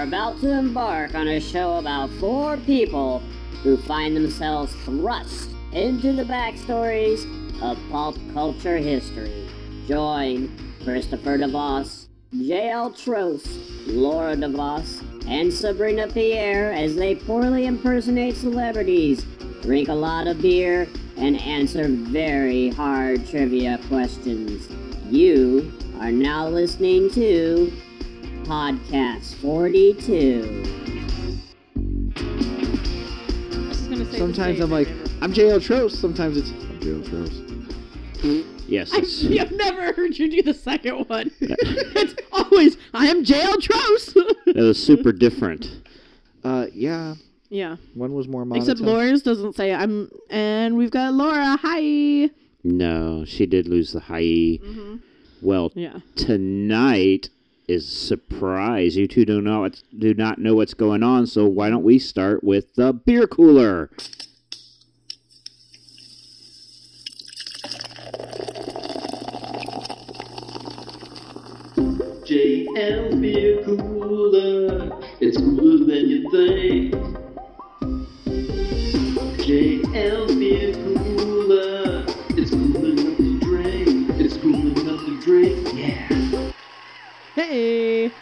are about to embark on a show about four people who find themselves thrust into the backstories of pulp culture history. Join Christopher DeVos, J.L. Trost, Laura DeVos, and Sabrina Pierre as they poorly impersonate celebrities, drink a lot of beer, and answer very hard trivia questions. You are now listening to Podcast 42. Sometimes I'm like, I'm J.L. Trost. Sometimes it's, I'm J.L. Trost. Yes. I, it's- have never heard you do the second one. it's always, I am JL Trost. That was super different. Uh, yeah. yeah. One was more monotone. Except Laura's doesn't say I'm, and we've got Laura. Hi. No, she did lose the high. Well, Yeah. tonight is surprise. You two do not do not know what's going on, so why don't we start with the beer cooler? JL Beer Cooler. It's cooler than you think. JL Beer Cooler. Hey.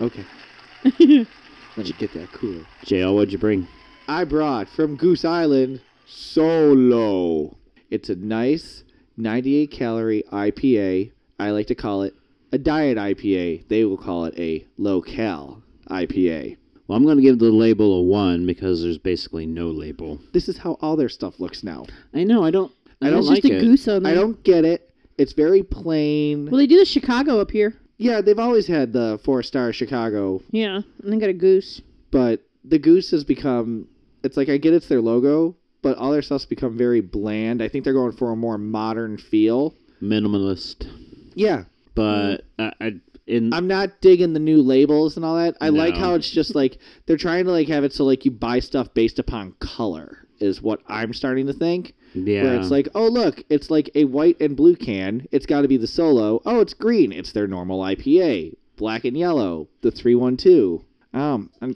Okay. Let me get that cooler. JL, what'd you bring? I brought from Goose Island Solo. It's a nice 98 calorie IPA. I like to call it a diet IPA. They will call it a low cal IPA. Well, I'm going to give the label a one because there's basically no label. This is how all their stuff looks now. I know. I don't. I, I don't don't like just a it. goose on there. I don't get it. It's very plain. Well, they do the Chicago up here. Yeah, they've always had the four star Chicago, Yeah. And they got a goose. but the goose has become. It's like I get it's their logo, but all their stuff's become very bland. I think they're going for a more modern feel. Minimalist, Yeah, but I, I in I'm not digging the new labels and all that. I like No. how it's just like they're trying to like have it so like you buy stuff based upon color is what I'm starting to think. Yeah. Where it's like, oh look, it's like a white and blue can. It's got to be the solo. Oh, it's green. It's their normal IPA. Black and yellow. The three one two. Um, I'm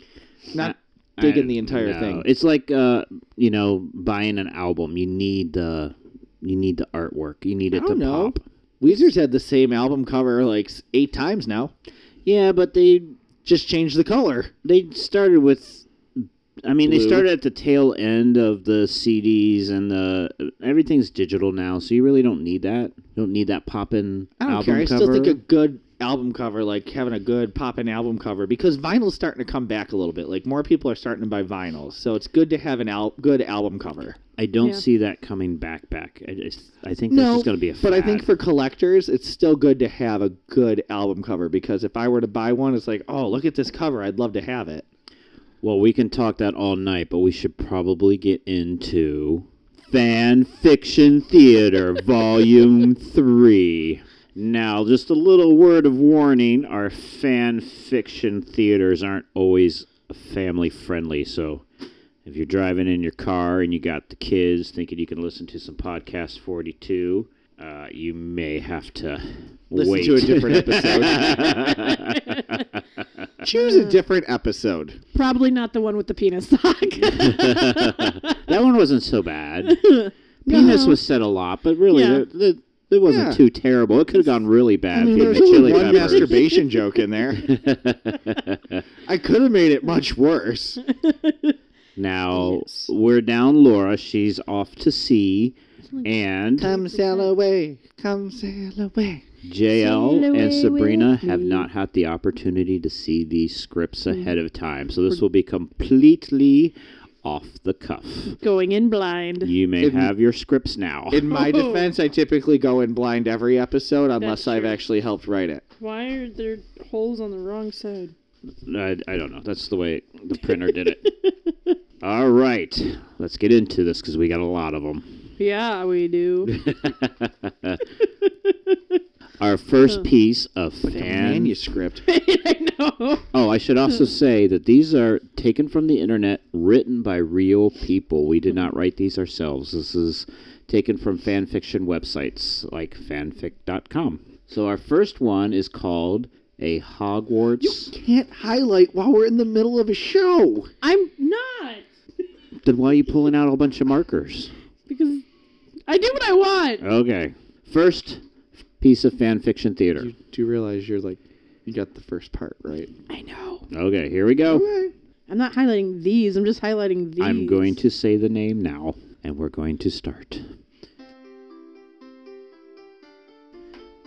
not I- digging I- the entire no. thing. It's like uh, you know, buying an album. You need the you need the artwork. You need it to know. pop. Weezer's had the same album cover like eight times now. Yeah, but they Just changed the color. they started with I mean, they started at the tail end of the CDs and the everything's digital now, so you really don't need that. You don't need that poppin' I don't album care. I cover. still think a good album cover, like having a good poppin' album cover, because vinyl's starting to come back a little bit. Like more people are starting to buy vinyls, so it's good to have an al- good album cover. I don't Yeah. see that coming back. Back. I just I think No, that's just going to be a. But I think for collectors, it's still good to have a good album cover because if I were to buy one, it's like, oh, look at this cover. I'd love to have it. Well, we can talk that all night, but we should probably get into Fan Fiction Theater Volume 3. Now, just a little word of warning our fan fiction theaters aren't always family friendly, so if you're driving in your car and you got the kids thinking you can listen to some Podcast 42, uh, you may have to Listen wait. to a different episode. Choose a different episode. Probably not the one with the penis sock. that one wasn't so bad. Penis was said a lot, but really, Yeah. it, it, it wasn't Yeah. too terrible. It could have gone really bad. I mean, being there's the chili one peppers. masturbation joke in there. I could have made it much worse. now we're down Laura. She's off to sea, and Come sail away. Come sail away. JL Sail and Sabrina have not had the opportunity to see these scripts mm. ahead of time, so this will be completely off the cuff. Going in blind. You may In- have your scripts now. In my defense, I typically go in blind every episode unless That's I've true. actually helped write it. Why are there holes on the wrong side? I, I don't know. That's the way the printer did it. All right, let's get into this because we got a lot of them. Yeah, we do. Our first piece of The fan. manuscript. I know. Oh, I should also say that these are taken from the internet, written by real people. We did not write these ourselves. This is taken from fan fiction websites like fanfic.com. So our first one is called A Hogwarts. You can't highlight while we're in the middle of a show. I'm not Then why are you pulling out a whole bunch of markers? because I do what I want. Okay. First piece of fan fiction theater. Do you do realize you're like, you got the first part right. I know. Okay, here we go. Okay. I'm not highlighting these. I'm just highlighting these. I'm going to say the name now, and we're going to start.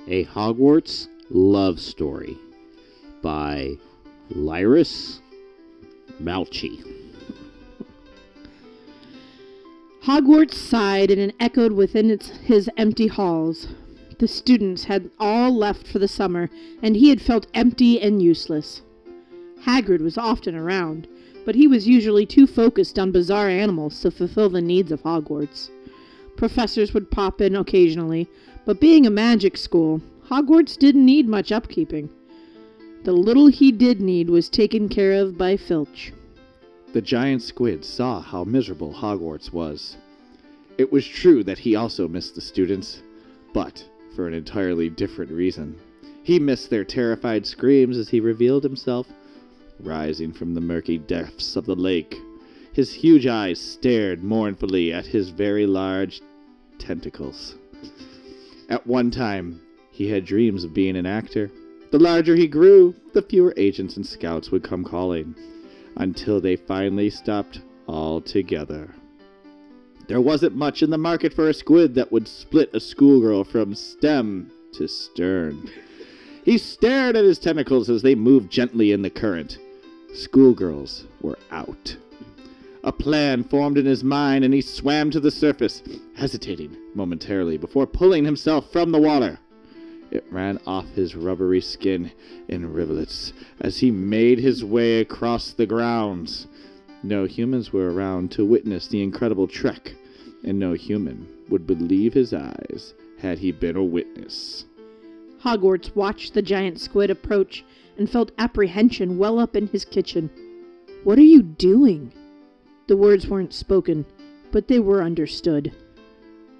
A Hogwarts Love Story by Lyris Malchi. Hogwarts sighed and it echoed within its, his empty halls. The students had all left for the summer, and he had felt empty and useless. Hagrid was often around, but he was usually too focused on bizarre animals to fulfill the needs of Hogwarts. Professors would pop in occasionally, but being a magic school, Hogwarts didn't need much upkeeping. The little he did need was taken care of by Filch. The giant squid saw how miserable Hogwarts was. It was true that he also missed the students, but for an entirely different reason. He missed their terrified screams as he revealed himself, rising from the murky depths of the lake. His huge eyes stared mournfully at his very large tentacles. At one time, he had dreams of being an actor. The larger he grew, the fewer agents and scouts would come calling until they finally stopped altogether. There wasn't much in the market for a squid that would split a schoolgirl from stem to stern. He stared at his tentacles as they moved gently in the current. Schoolgirls were out. A plan formed in his mind, and he swam to the surface, hesitating momentarily before pulling himself from the water. It ran off his rubbery skin in rivulets as he made his way across the grounds. No humans were around to witness the incredible trek, and no human would believe his eyes had he been a witness. Hogwarts watched the giant squid approach and felt apprehension well up in his kitchen. What are you doing? The words weren't spoken, but they were understood.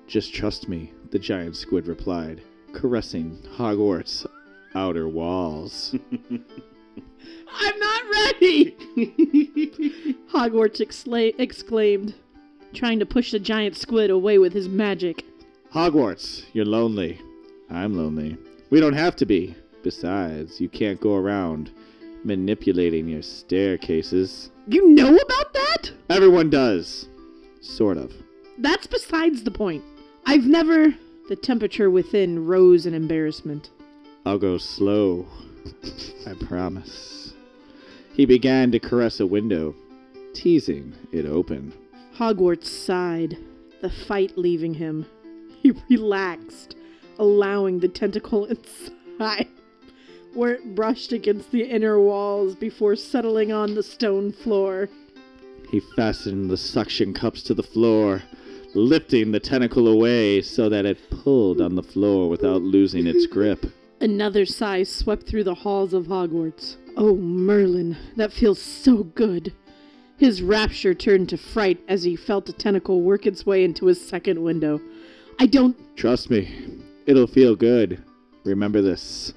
Just trust me, the giant squid replied, caressing Hogwarts' outer walls. I'm not ready! Hogwarts excla- exclaimed, trying to push the giant squid away with his magic. Hogwarts, you're lonely. I'm lonely. We don't have to be. Besides, you can't go around manipulating your staircases. You know about that? Everyone does. Sort of. That's besides the point. I've never. The temperature within rose in embarrassment. I'll go slow. I promise. He began to caress a window, teasing it open. Hogwarts sighed, the fight leaving him. He relaxed, allowing the tentacle inside, where it brushed against the inner walls before settling on the stone floor. He fastened the suction cups to the floor, lifting the tentacle away so that it pulled on the floor without losing its grip. Another sigh swept through the halls of Hogwarts. Oh, Merlin, that feels so good. His rapture turned to fright as he felt a tentacle work its way into his second window. I don't. Trust me, it'll feel good. Remember this.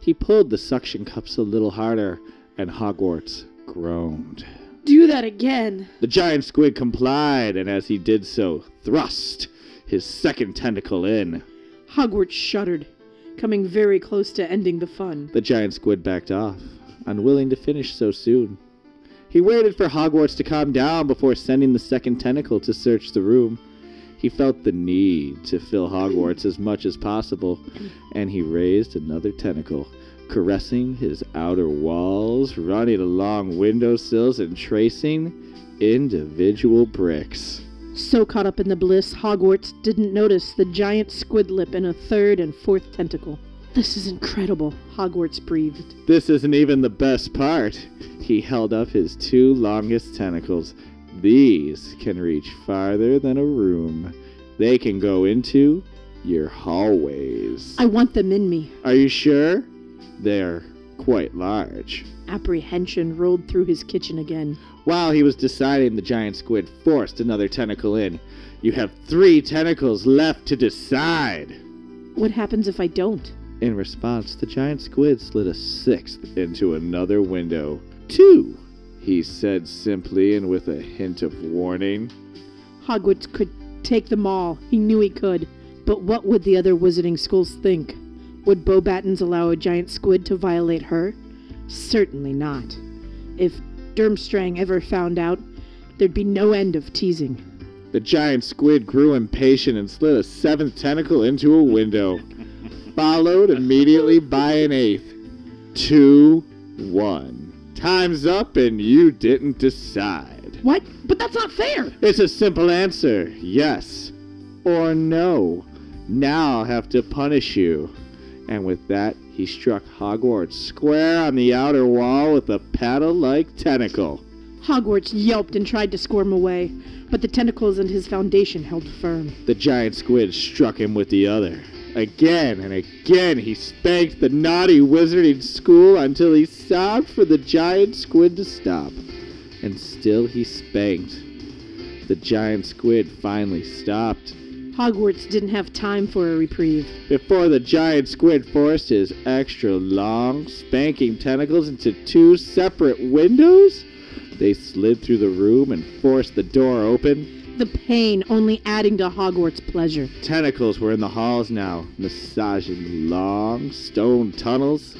He pulled the suction cups a little harder, and Hogwarts groaned. Do that again. The giant squid complied, and as he did so, thrust his second tentacle in. Hogwarts shuddered, coming very close to ending the fun. The giant squid backed off, unwilling to finish so soon. He waited for Hogwarts to calm down before sending the second tentacle to search the room. He felt the need to fill Hogwarts as much as possible, and he raised another tentacle, caressing his outer walls, running along windowsills, and tracing individual bricks. So caught up in the bliss, Hogwarts didn't notice the giant squid lip in a third and fourth tentacle. This is incredible, Hogwarts breathed. This isn't even the best part. He held up his two longest tentacles. These can reach farther than a room. They can go into your hallways. I want them in me. Are you sure? They're quite large. Apprehension rolled through his kitchen again. While he was deciding, the giant squid forced another tentacle in. You have three tentacles left to decide. What happens if I don't? In response, the giant squid slid a sixth into another window. Two, he said simply and with a hint of warning. Hogwarts could take them all. He knew he could. But what would the other wizarding schools think? Would Beauxbatons allow a giant squid to violate her? Certainly not. If Durmstrang ever found out, there'd be no end of teasing. The giant squid grew impatient and slid a seventh tentacle into a window, followed immediately by an eighth. Two, one. Time's up and you didn't decide. What? But that's not fair! It's a simple answer yes or no. Now I'll have to punish you. And with that, he struck Hogwarts square on the outer wall with a paddle like tentacle. Hogwarts yelped and tried to squirm away, but the tentacles and his foundation held firm. The giant squid struck him with the other. Again and again he spanked the naughty wizarding school until he sobbed for the giant squid to stop. And still he spanked. The giant squid finally stopped. Hogwarts didn't have time for a reprieve. Before the giant squid forced his extra long, spanking tentacles into two separate windows, they slid through the room and forced the door open. The pain only adding to Hogwarts' pleasure. Tentacles were in the halls now, massaging long stone tunnels.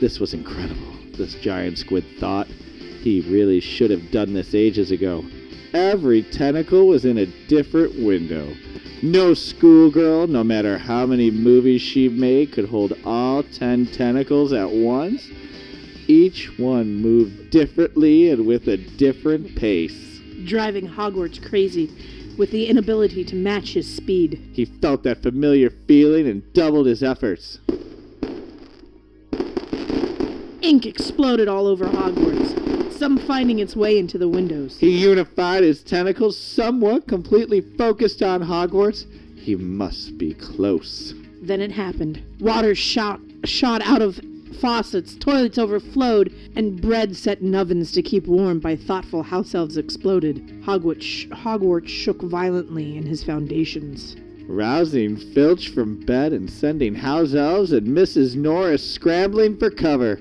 This was incredible, this giant squid thought. He really should have done this ages ago. Every tentacle was in a different window. No schoolgirl, no matter how many movies she made, could hold all ten tentacles at once. Each one moved differently and with a different pace. driving Hogwarts crazy with the inability to match his speed. He felt that familiar feeling and doubled his efforts. Ink exploded all over Hogwarts, some finding its way into the windows. He unified his tentacles somewhat, completely focused on Hogwarts. He must be close. Then it happened. Water shot shot out of faucets, toilets overflowed, and bread set in ovens to keep warm by thoughtful house elves exploded. Hogwarts, sh- Hogwarts shook violently in his foundations. Rousing Filch from bed and sending house elves and Mrs. Norris scrambling for cover.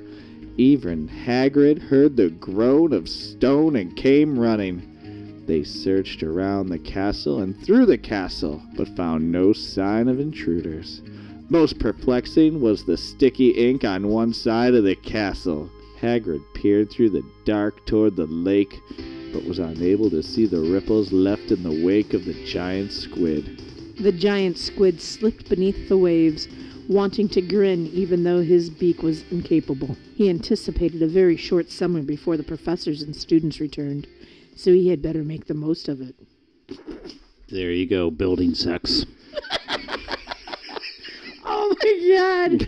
Even Hagrid heard the groan of stone and came running. They searched around the castle and through the castle, but found no sign of intruders. Most perplexing was the sticky ink on one side of the castle. Hagrid peered through the dark toward the lake, but was unable to see the ripples left in the wake of the giant squid. The giant squid slipped beneath the waves, wanting to grin even though his beak was incapable. He anticipated a very short summer before the professors and students returned, so he had better make the most of it. There you go, building sex. Oh my god!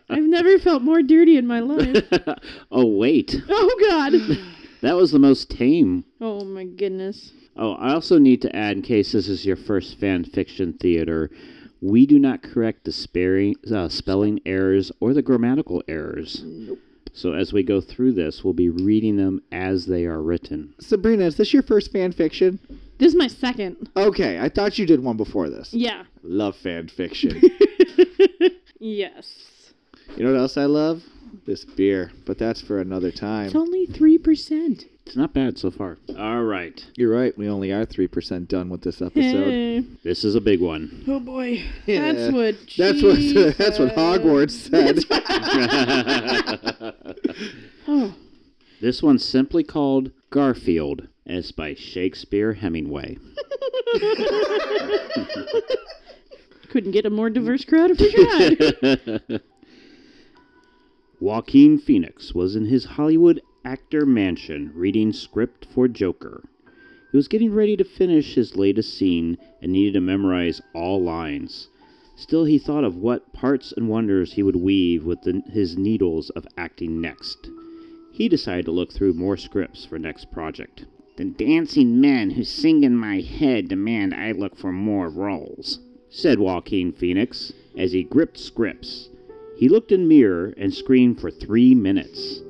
I've never felt more dirty in my life. oh, wait. Oh god! That was the most tame. Oh my goodness. Oh, I also need to add, in case this is your first fan fiction theater, we do not correct the sparing, uh, spelling errors or the grammatical errors. Nope. So as we go through this, we'll be reading them as they are written. Sabrina, is this your first fan fiction? This is my second. Okay, I thought you did one before this. Yeah. Love fan fiction. yes. you know what else I love? This beer, but that's for another time. It's only 3%. It's not bad so far. All right. You're right, we only are 3% done with this episode. Hey. This is a big one. Oh boy. Yeah. That's what That's what Jesus- that's what Hogwarts said. Oh. This one's simply called Garfield, and it's by Shakespeare Hemingway. Couldn't get a more diverse crowd if we tried. Joaquin Phoenix was in his Hollywood actor mansion reading script for Joker. He was getting ready to finish his latest scene and needed to memorize all lines. Still, he thought of what parts and wonders he would weave with the, his needles of acting next. He decided to look through more scripts for next project. The dancing men who sing in my head demand I look for more roles, said Joaquin Phoenix as he gripped scripts. He looked in mirror and screamed for three minutes.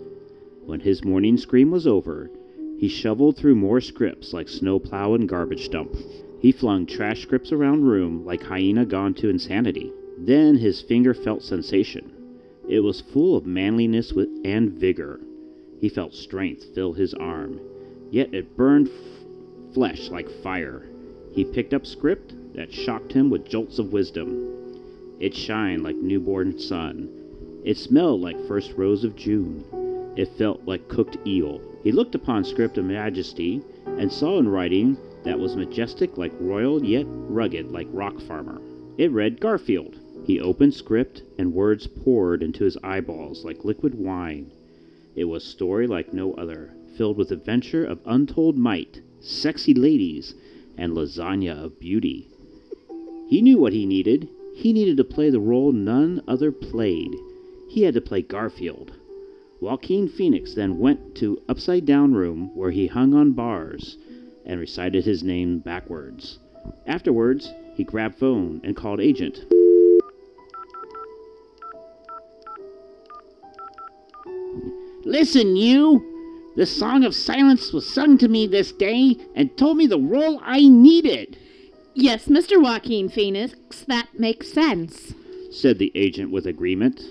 When his morning scream was over, he shoveled through more scripts like snowplow and garbage dump. He flung trash scripts around room like hyena gone to insanity. Then his finger felt sensation. It was full of manliness and vigor. He felt strength fill his arm, yet it burned f- flesh like fire. He picked up script that shocked him with jolts of wisdom. It shined like newborn sun. It smelled like first rose of June. It felt like cooked eel. He looked upon script of majesty and saw in writing that was majestic like royal yet rugged like rock farmer. It read Garfield. He opened script and words poured into his eyeballs like liquid wine. It was story like no other, filled with adventure of untold might, sexy ladies, and lasagna of beauty. He knew what he needed. He needed to play the role none other played. He had to play Garfield. Joaquin Phoenix then went to Upside Down Room where he hung on bars and recited his name backwards. Afterwards, he grabbed phone and called agent. Listen, you! The Song of Silence was sung to me this day and told me the role I needed, Yes, Mr. Joaquin Phoenix, that makes sense. said the agent with agreement.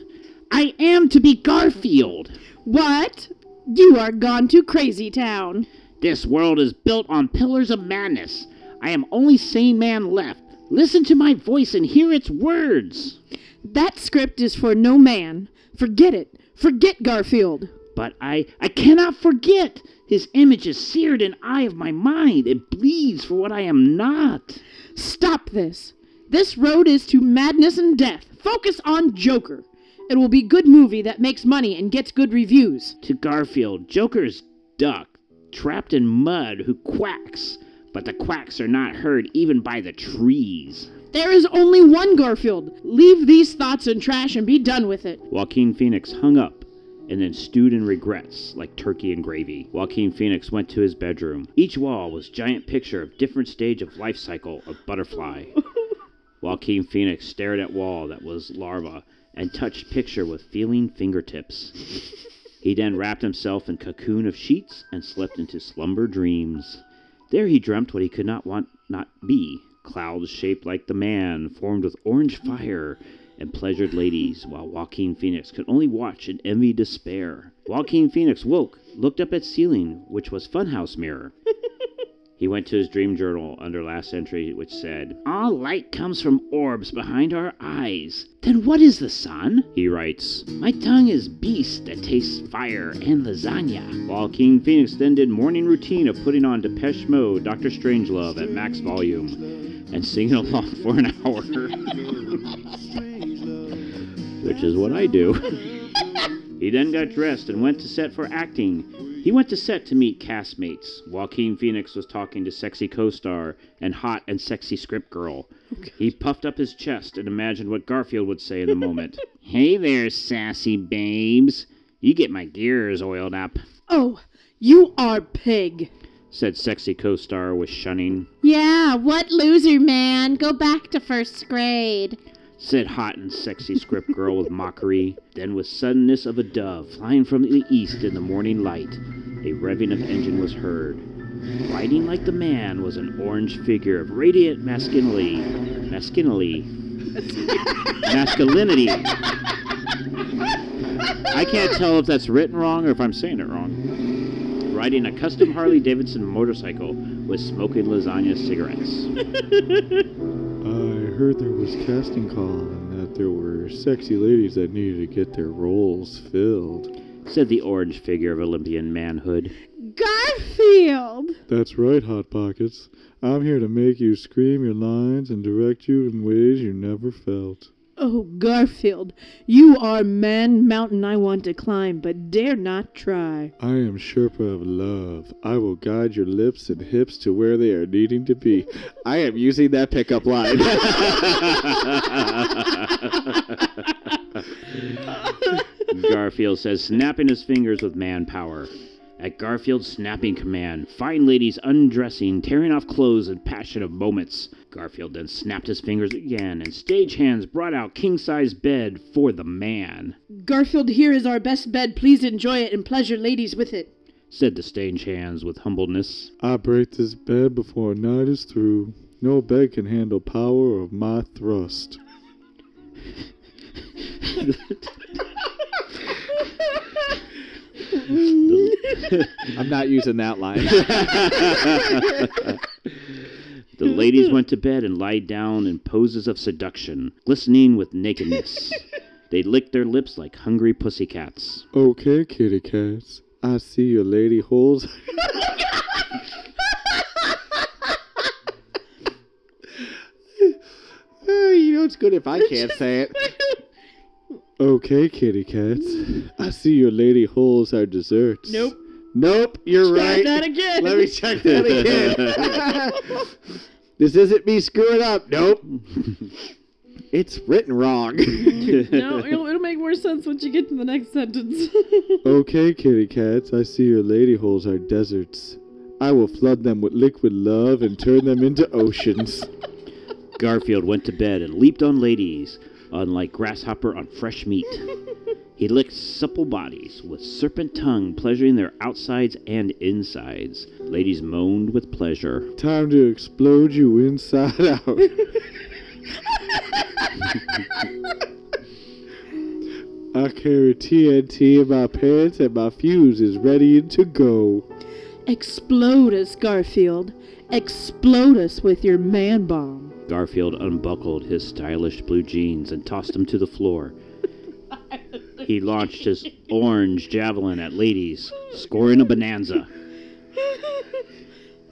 I am to be Garfield. What? You are gone to Crazy Town. This world is built on pillars of madness. I am only sane man left. Listen to my voice and hear its words. That script is for no man. Forget it. Forget Garfield. But I I cannot forget. His image is seared in eye of my mind. It bleeds for what I am not. Stop this. This road is to madness and death. Focus on Joker. It will be good movie that makes money and gets good reviews. To Garfield, Joker's duck, trapped in mud, who quacks. But the quacks are not heard even by the trees. There is only one Garfield. Leave these thoughts in trash and be done with it. Joaquin Phoenix hung up and then stewed in regrets like turkey and gravy. Joaquin Phoenix went to his bedroom. Each wall was giant picture of different stage of life cycle of butterfly. Joaquin Phoenix stared at wall that was larva and touched picture with feeling fingertips. He then wrapped himself in cocoon of sheets and slept into slumber dreams. There he dreamt what he could not want not be. Clouds shaped like the man, formed with orange fire, and pleasured ladies, while Joaquin Phoenix could only watch in envy despair. Joaquin Phoenix woke, looked up at ceiling, which was funhouse mirror. He went to his dream journal under last entry, which said, All light comes from orbs behind our eyes. Then what is the sun? He writes, My tongue is beast that tastes fire and lasagna. Joaquin Phoenix then did morning routine of putting on Depeche Mode, Dr. Strangelove at max volume, and singing along for an hour. Which is what I do. He then got dressed and went to set for acting. He went to set to meet castmates. Joaquin Phoenix was talking to sexy co-star and hot and sexy script girl. he puffed up his chest and imagined what Garfield would say in the moment. hey there, sassy babes. You get my gears oiled up, Oh, you are pig. said sexy co-star with shunning. Yeah, what loser, man? Go back to first grade. Said hot and sexy script girl with mockery. Then, with suddenness of a dove flying from the east in the morning light, a revving of engine was heard. Riding like the man was an orange figure of radiant masculinity. Masculinity. masculinity. I can't tell if that's written wrong or if I'm saying it wrong. Riding a custom Harley Davidson motorcycle with smoking lasagna cigarettes. I heard there was casting call and that there were sexy ladies that needed to get their roles filled. said the orange figure of Olympian manhood. Garfield! That's right, Hot Pockets. I'm here to make you scream your lines and direct you in ways you never felt. Oh, Garfield, you are man mountain I want to climb, but dare not try. I am Sherpa of love. I will guide your lips and hips to where they are needing to be. I am using that pickup line. Garfield says, snapping his fingers with manpower. At Garfield's snapping command, fine ladies undressing, tearing off clothes in passionate moments. Garfield then snapped his fingers again, and stagehands brought out king size bed for the man, Garfield, here is our best bed. Please enjoy it and pleasure ladies with it. said the stagehands with humbleness. I break this bed before night is through. No bed can handle power of my thrust. I'm not using that line. The ladies went to bed and lied down in poses of seduction, glistening with nakedness. They licked their lips like hungry pussycats. okay, kitty cats. I see your lady holes. You know it's good if I can't say it. Okay, kitty cats. I see your lady holes are desserts. Nope. Nope, you're Try right. that again. Let me check that again. this isn't me screwing up. Nope. it's written wrong. no, it'll, it'll make more sense once you get to the next sentence. okay, kitty cats. I see your lady holes are deserts. I will flood them with liquid love and turn them into oceans. Garfield went to bed and leaped on ladies, unlike grasshopper on fresh meat. He licked supple bodies with serpent tongue, pleasuring their outsides and insides. Ladies moaned with pleasure. Time to explode you inside out. I carry TNT in my pants and my fuse is ready to go. Explode us, Garfield. Explode us with your man bomb. Garfield unbuckled his stylish blue jeans and tossed them to the floor. He launched his orange javelin at ladies, scoring a bonanza.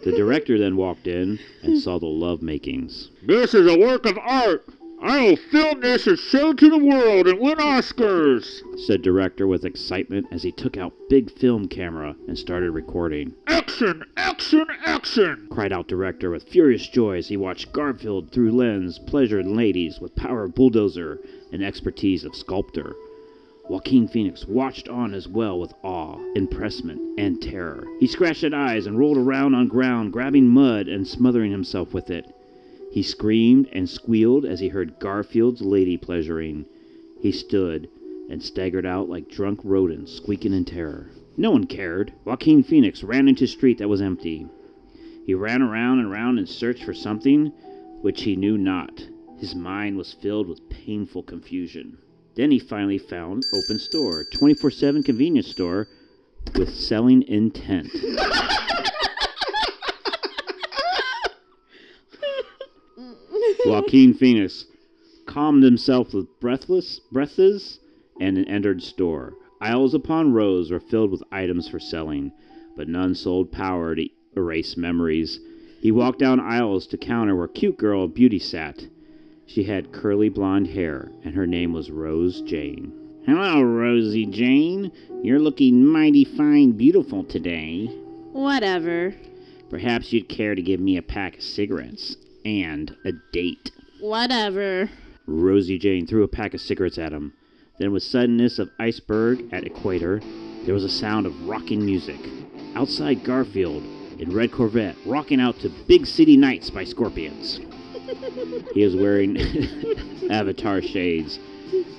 The director then walked in and saw the love makings. This is a work of art. I will film this and show it to the world and win Oscars. said director with excitement as he took out big film camera and started recording. Action, action, action. Cried out director with furious joy as he watched Garfield through lens pleasure ladies with power of bulldozer and expertise of sculptor. Joaquin Phoenix watched on as well with awe, impressment, and terror. He scratched at eyes and rolled around on ground, grabbing mud and smothering himself with it. He screamed and squealed as he heard Garfield's lady pleasuring. He stood and staggered out like drunk rodents, squeaking in terror. No one cared. Joaquin Phoenix ran into a street that was empty. He ran around and around in search for something which he knew not. His mind was filled with painful confusion. Then he finally found open store, 24/7 convenience store with selling intent. Joaquin Phoenix calmed himself with breathless breathes and entered store. Aisles upon rows were filled with items for selling, but none sold power to erase memories. He walked down aisles to counter where cute girl Beauty sat. She had curly blonde hair, and her name was Rose Jane. Hello, Rosie Jane. You're looking mighty fine beautiful today. Whatever. Perhaps you'd care to give me a pack of cigarettes and a date. Whatever. Rosie Jane threw a pack of cigarettes at him. Then, with suddenness of iceberg at equator, there was a sound of rocking music. Outside Garfield, in red Corvette, rocking out to Big City Nights by Scorpions. He was wearing avatar shades.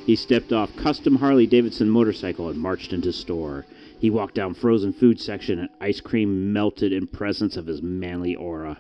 He stepped off custom Harley Davidson motorcycle and marched into store. He walked down frozen food section and ice cream melted in presence of his manly aura.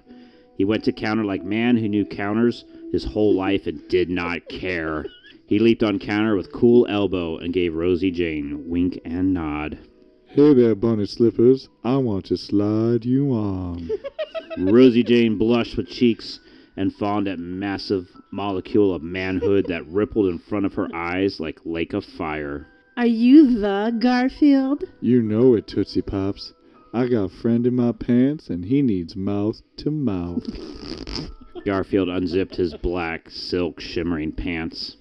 He went to counter like man who knew counters his whole life and did not care. He leaped on counter with cool elbow and gave Rosie Jane wink and nod. Hey there, bunny slippers. I want to slide you on. Rosie Jane blushed with cheeks and found at massive molecule of manhood that rippled in front of her eyes like lake of fire. Are you the Garfield? You know it, Tootsie Pops. I got a friend in my pants and he needs mouth to mouth. Garfield unzipped his black, silk, shimmering pants.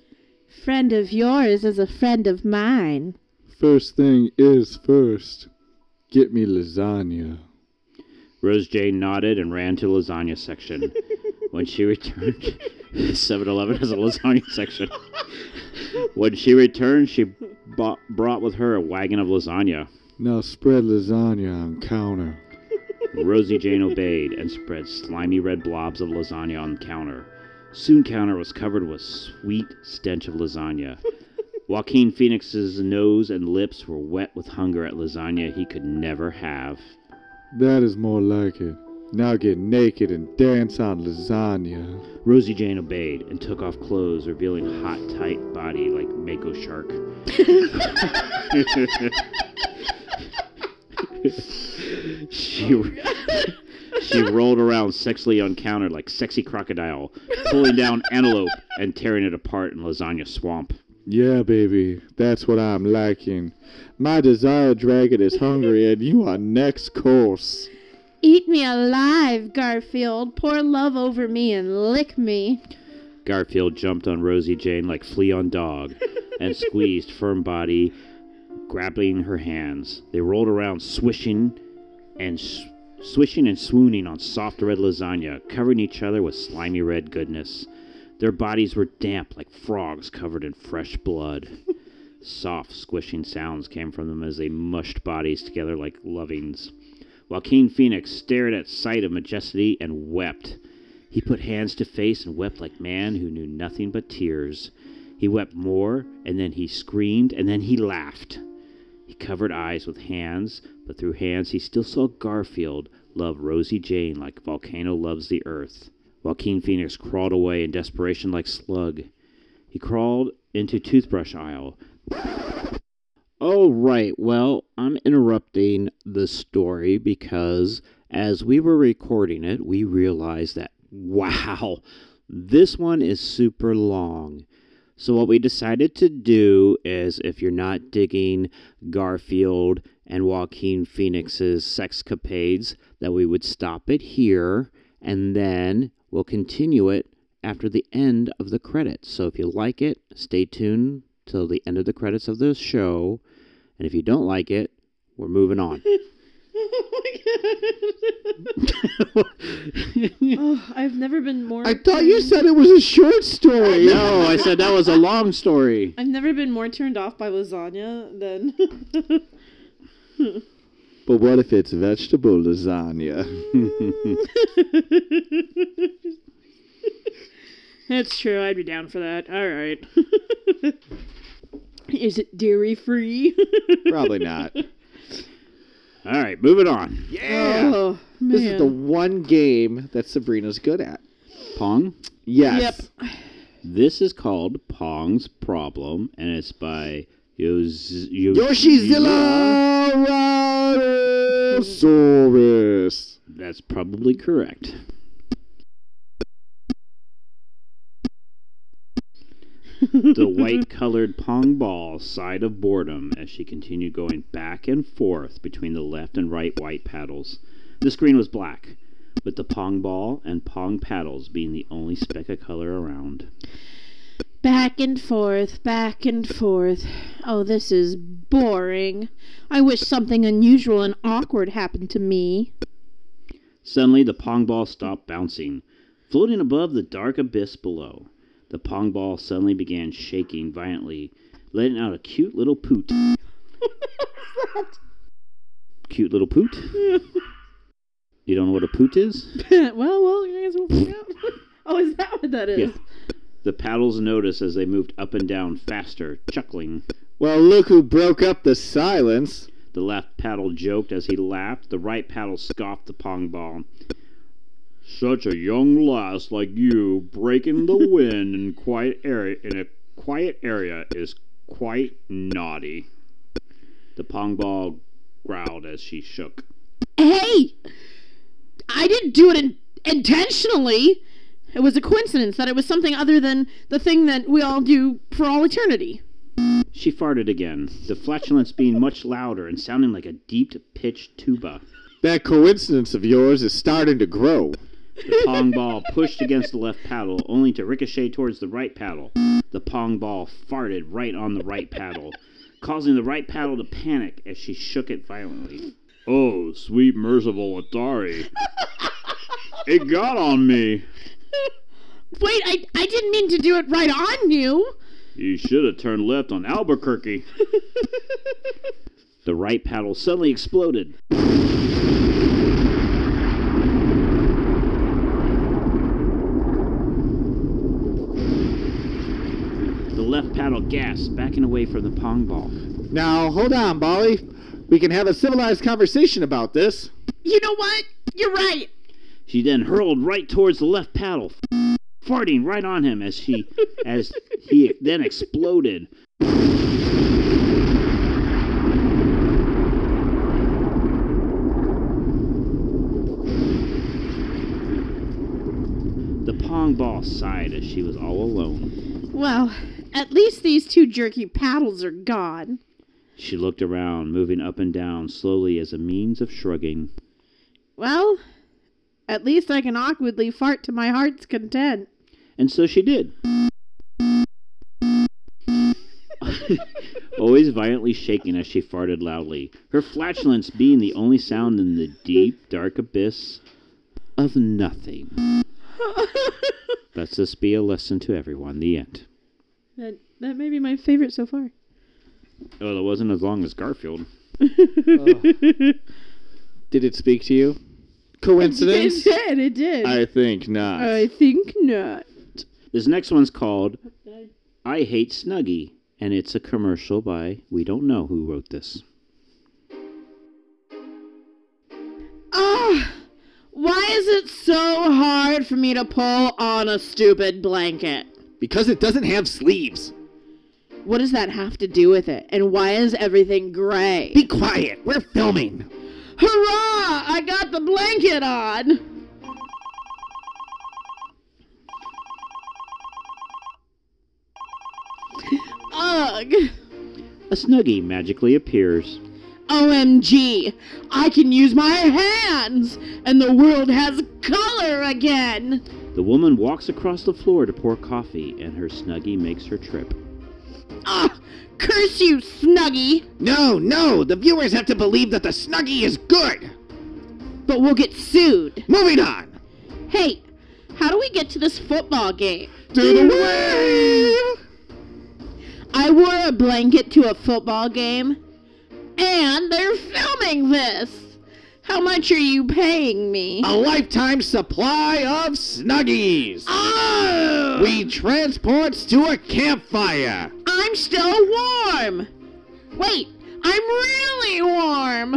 Friend of yours is a friend of mine. First thing is first. Get me lasagna. Rose Jane nodded and ran to the lasagna section. when she returned, 7 Eleven has a lasagna section. when she returned, she bought, brought with her a wagon of lasagna. Now spread lasagna on counter. Rosie Jane obeyed and spread slimy red blobs of lasagna on the counter. Soon counter was covered with sweet stench of lasagna. Joaquin Phoenix's nose and lips were wet with hunger at lasagna he could never have. That is more like it. Now get naked and dance on lasagna. Rosie Jane obeyed and took off clothes, revealing hot, tight body like Mako Shark. she she rolled around sexily uncounted like sexy crocodile, pulling down antelope and tearing it apart in lasagna swamp. Yeah, baby, that's what I'm liking. My desire dragon is hungry, and you are next course. Eat me alive, Garfield. Pour love over me and lick me. Garfield jumped on Rosie Jane like flea on dog and squeezed firm body, grabbing her hands. They rolled around, swishing and s- swishing and swooning on soft red lasagna, covering each other with slimy red goodness. Their bodies were damp like frogs covered in fresh blood. Soft, squishing sounds came from them as they mushed bodies together like lovings. While Joaquin Phoenix stared at sight of majesty and wept. He put hands to face and wept like man who knew nothing but tears. He wept more, and then he screamed, and then he laughed. He covered eyes with hands, but through hands he still saw Garfield love Rosie Jane like volcano loves the earth. Joaquin Phoenix crawled away in desperation like slug. He crawled into toothbrush aisle. Oh, right. Well, I'm interrupting the story because as we were recording it, we realized that, wow, this one is super long. So, what we decided to do is if you're not digging Garfield and Joaquin Phoenix's sexcapades, that we would stop it here and then we'll continue it after the end of the credits. So, if you like it, stay tuned till the end of the credits of the show. And if you don't like it, we're moving on. oh, I've never been more. I thought you said it was a short story. no, I said that was a long story. I've never been more turned off by lasagna than. But what if it's vegetable lasagna? That's true. I'd be down for that. All right. Is it dairy free? Probably not. All right, moving on. Yeah. Oh. oh this is the one game that Sabrina's good at. Pong. Yes. Yep. This is called Pong's Problem, and it's by Yoz- Yoshizilla Rhinosaurus. That's probably correct. the white colored pong ball sighed of boredom as she continued going back and forth between the left and right white paddles. The screen was black, with the pong ball and pong paddles being the only speck of color around. Back and forth, back and forth. Oh, this is boring. I wish something unusual and awkward happened to me. Suddenly, the pong ball stopped bouncing, floating above the dark abyss below. The pong ball suddenly began shaking violently, letting out a cute little poot. Cute little poot? You don't know what a poot is? well, well, I guess we'll find out. oh, is that what that is? Yeah. The paddles noticed as they moved up and down faster, chuckling. Well, look who broke up the silence. The left paddle joked as he laughed. The right paddle scoffed the pong ball. Such a young lass like you breaking the wind in quiet area in a quiet area is quite naughty. The pong ball growled as she shook. Hey! I didn't do it in- intentionally. It was a coincidence that it was something other than the thing that we all do for all eternity. She farted again, the flatulence being much louder and sounding like a deep pitched tuba. That coincidence of yours is starting to grow. The pong ball pushed against the left paddle, only to ricochet towards the right paddle. The pong ball farted right on the right paddle, causing the right paddle to panic as she shook it violently. Oh, sweet merciful Atari. It got on me. Wait, I, I didn't mean to do it right on you. You should have turned left on Albuquerque. the right paddle suddenly exploded. The left paddle gasped, backing away from the pong ball. Now, hold on, Bolly. We can have a civilized conversation about this. You know what? You're right. She then hurled right towards the left paddle, farting right on him as she as he then exploded. The pong ball sighed as she was all alone. Well, at least these two jerky paddles are gone. She looked around, moving up and down slowly as a means of shrugging. Well, at least I can awkwardly fart to my heart's content. And so she did. Always violently shaking as she farted loudly, her flatulence being the only sound in the deep, dark abyss of nothing. Let this be a lesson to everyone. The end. that that may be my favorite so far. Oh, it wasn't as long as Garfield. Oh. Did it speak to you? Coincidence? It did. It did. I think not. I think not. This next one's called I Hate Snuggie, and it's a commercial by We Don't Know Who Wrote This. Ah, why is it so hard for me to pull on a stupid blanket? because it doesn't have sleeves. What does that have to do with it? And why is everything gray? Be quiet. We're filming. Hurrah! I got the blanket on. Ugh. A Snuggie magically appears. OMG! I can use my hands! And the world has color again! The woman walks across the floor to pour coffee, and her Snuggie makes her trip. Ah! Curse you, Snuggie! No, no. The viewers have to believe that the Snuggie is good. But we'll get sued. Moving on. Hey, how do we get to this football game? To the wave. I wore a blanket to a football game, and they're filming this. How much are you paying me? A lifetime supply of Snuggies. Oh! We transports to a campfire. I'm still warm. Wait, I'm really warm.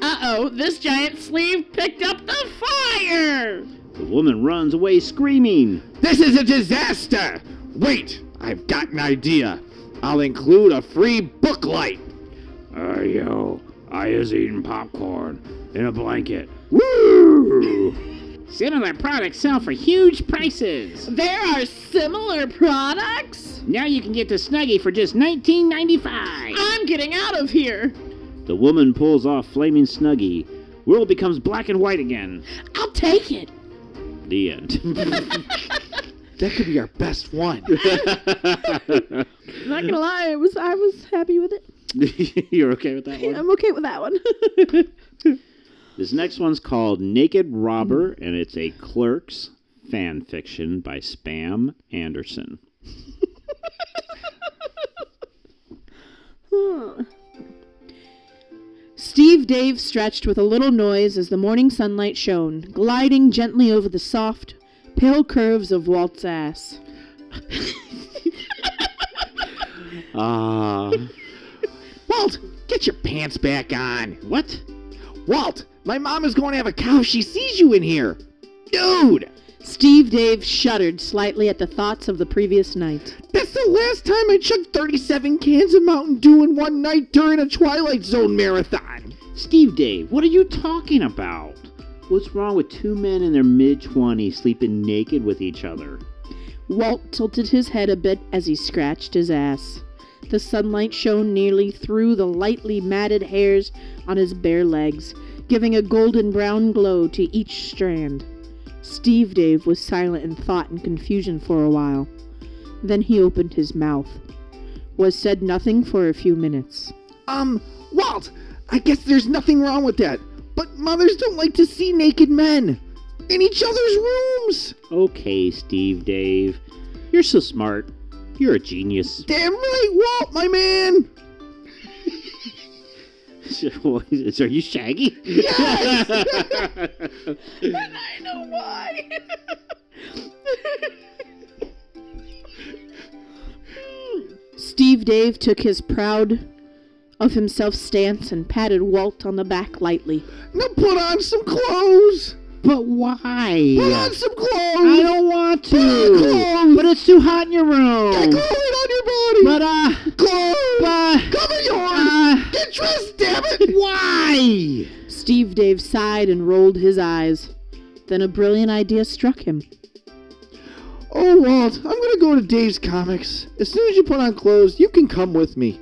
Uh oh, this giant sleeve picked up the fire. The woman runs away screaming. This is a disaster. Wait, I've got an idea. I'll include a free book light. Uh, yo, I is eating popcorn in a blanket. Woo! Similar products sell for huge prices. There are similar products? Now you can get the Snuggie for just $19.95. I'm getting out of here. The woman pulls off Flaming Snuggie. World becomes black and white again. I'll take it. The end. That could be our best one. Not gonna lie, I was I was happy with it. You're okay with that one? I'm okay with that one. This next one's called Naked Robber, and it's a Clerks fan fiction by Spam Anderson. Steve Dave stretched with a little noise as the morning sunlight shone, gliding gently over the soft, pale curves of Walt's ass. Ah. Walt, get your pants back on. what? Walt, my mom is going to have a cow. if She sees you in here. Dude, Steve Dave shuddered slightly at the thoughts of the previous night. that's the last time I chugged 37 cans of Mountain Dew in one night during a Twilight Zone marathon. Steve Dave, what are you talking about? What's wrong with two men in their mid 20s sleeping naked with each other? Walt tilted his head a bit as he scratched his ass. The sunlight shone nearly through the lightly matted hairs on his bare legs, giving a golden brown glow to each strand. Steve Dave was silent in thought and confusion for a while. Then he opened his mouth. Was said nothing for a few minutes. Um, Walt, I guess there's nothing wrong with that. But mothers don't like to see naked men in each other's rooms. Okay, Steve Dave. You're so smart. You're a genius. Damn right, Walt, my man. Are you Shaggy? Yes! and I know why. Steve Dave took his proud of himself stance and patted Walt on the back lightly. now put on some clothes. But why? Put on some clothes. I don't want to. Put on clothes. But it's too hot in your room. Get clothing on your body. But uh, clothes. but Cover yours. uh, Get dressed, damn it. why? Steve Dave sighed and rolled his eyes. Then a brilliant idea struck him. Oh, Walt, I'm gonna go to Dave's Comics. As soon as you put on clothes, you can come with me.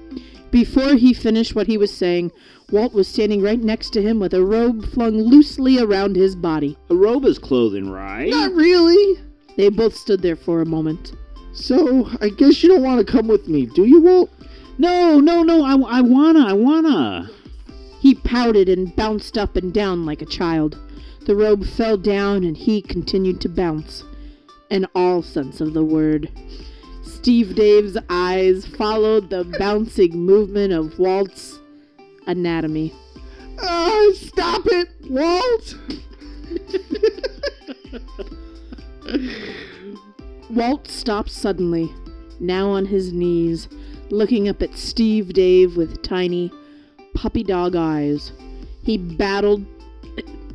Before he finished what he was saying, Walt was standing right next to him with a robe flung loosely around his body. A robe is clothing, right? Not really. They both stood there for a moment. So, I guess you don't want to come with me, do you, Walt? No, no, no. I, I wanna. I wanna. He pouted and bounced up and down like a child. The robe fell down and he continued to bounce. In all sense of the word. Steve Dave's eyes followed the bouncing movement of Walt's anatomy. Oh, stop it, Walt. Walt stopped suddenly, now on his knees, looking up at Steve Dave with tiny, puppy dog eyes. He battled.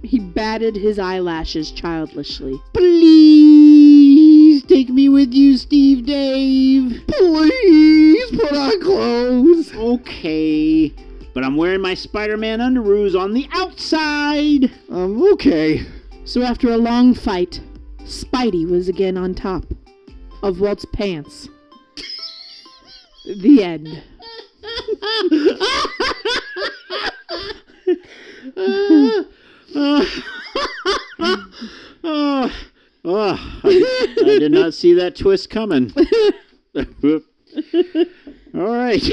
He batted his eyelashes childishly. Please take me with you, Steve Dave. Please put on clothes. Okay. But I'm wearing my Spider Man underoos on the outside. Um, okay. So after a long fight, Spidey was again on top of Walt's pants. the end. Oh, oh, I, I did not see that twist coming. All right.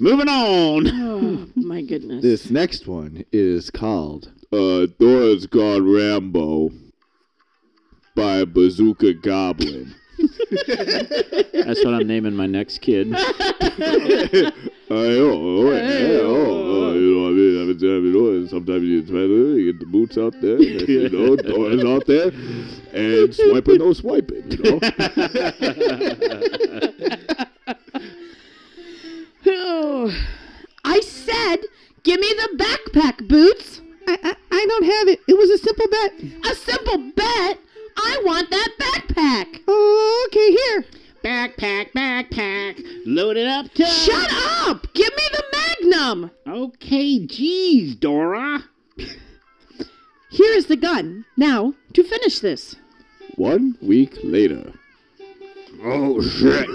Moving on. Oh my goodness. This next one is called uh, Dora's Gone Rambo by Bazooka Goblin. That's what I'm naming my next kid. I know, I know, you know, I mean, every time, sometimes you try to get the boots out there, and, you know, Dora's out there, and swiping, no swiping, you know. Oh, I said, give me the backpack, Boots. I, I, I don't have it. It was a simple bet. A simple bet? I want that backpack. Oh, okay, here. Backpack, backpack, load it up to. Shut up! Give me the magnum. Okay, geez, Dora. Here is the gun. Now, to finish this. One week later. Oh, shit.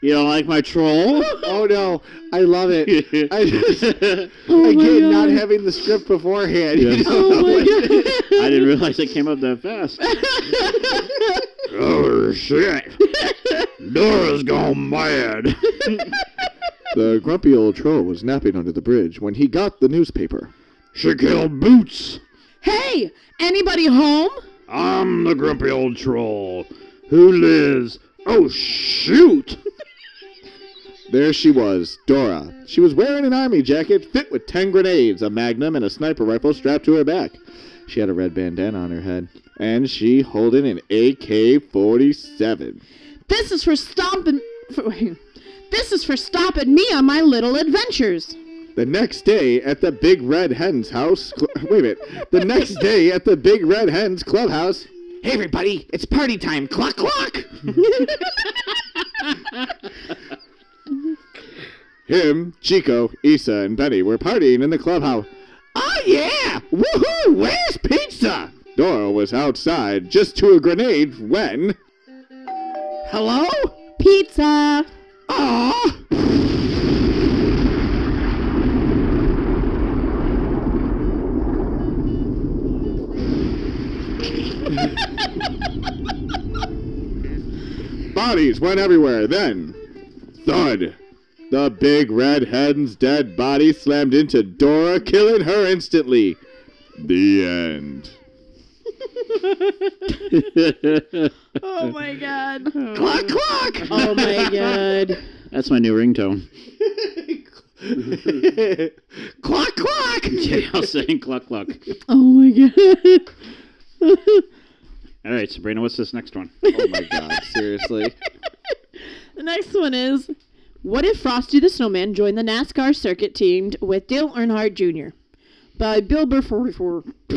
you don't like my troll? Oh no, I love it. I just, Oh my again, not having the script beforehand. Yeah. you know, Oh my god. I didn't realize it came up that fast. Oh, shit. Dora's gone mad. The grumpy old troll was napping under the bridge when he got the newspaper. She killed Boots. Hey, anybody home? I'm the grumpy old troll who lives. Oh, shoot. There she was, Dora. She was wearing an army jacket fit with ten grenades, a magnum, and a sniper rifle strapped to her back. She had a red bandana on her head, and she holding an AK-47. This is for stomping. For, this is for stopping me on my little adventures. The next day at the Big Red Hen's house. Cl- wait a minute. The next day at the Big Red Hen's clubhouse. Hey everybody, it's party time. Clock clock. Him, Chico, Issa, and Benny were partying in the clubhouse. Oh yeah! Woohoo! Where's pizza? Dora was outside just to a grenade when. Hello? Pizza. Bodies went everywhere. Then, thud. The big red hen's dead body slammed into Dora, killing her instantly. The end. Oh my god. Clock, clock! Oh my god. That's my new ringtone. clock, clock! Yeah, I'll say cluck cluck. Oh my god. All right, Sabrina, what's this next one? Oh my god, seriously. The next one is What if Frosty the Snowman joined the NASCAR circuit teamed with Dale Earnhardt Jr.? By Bill Burr 44.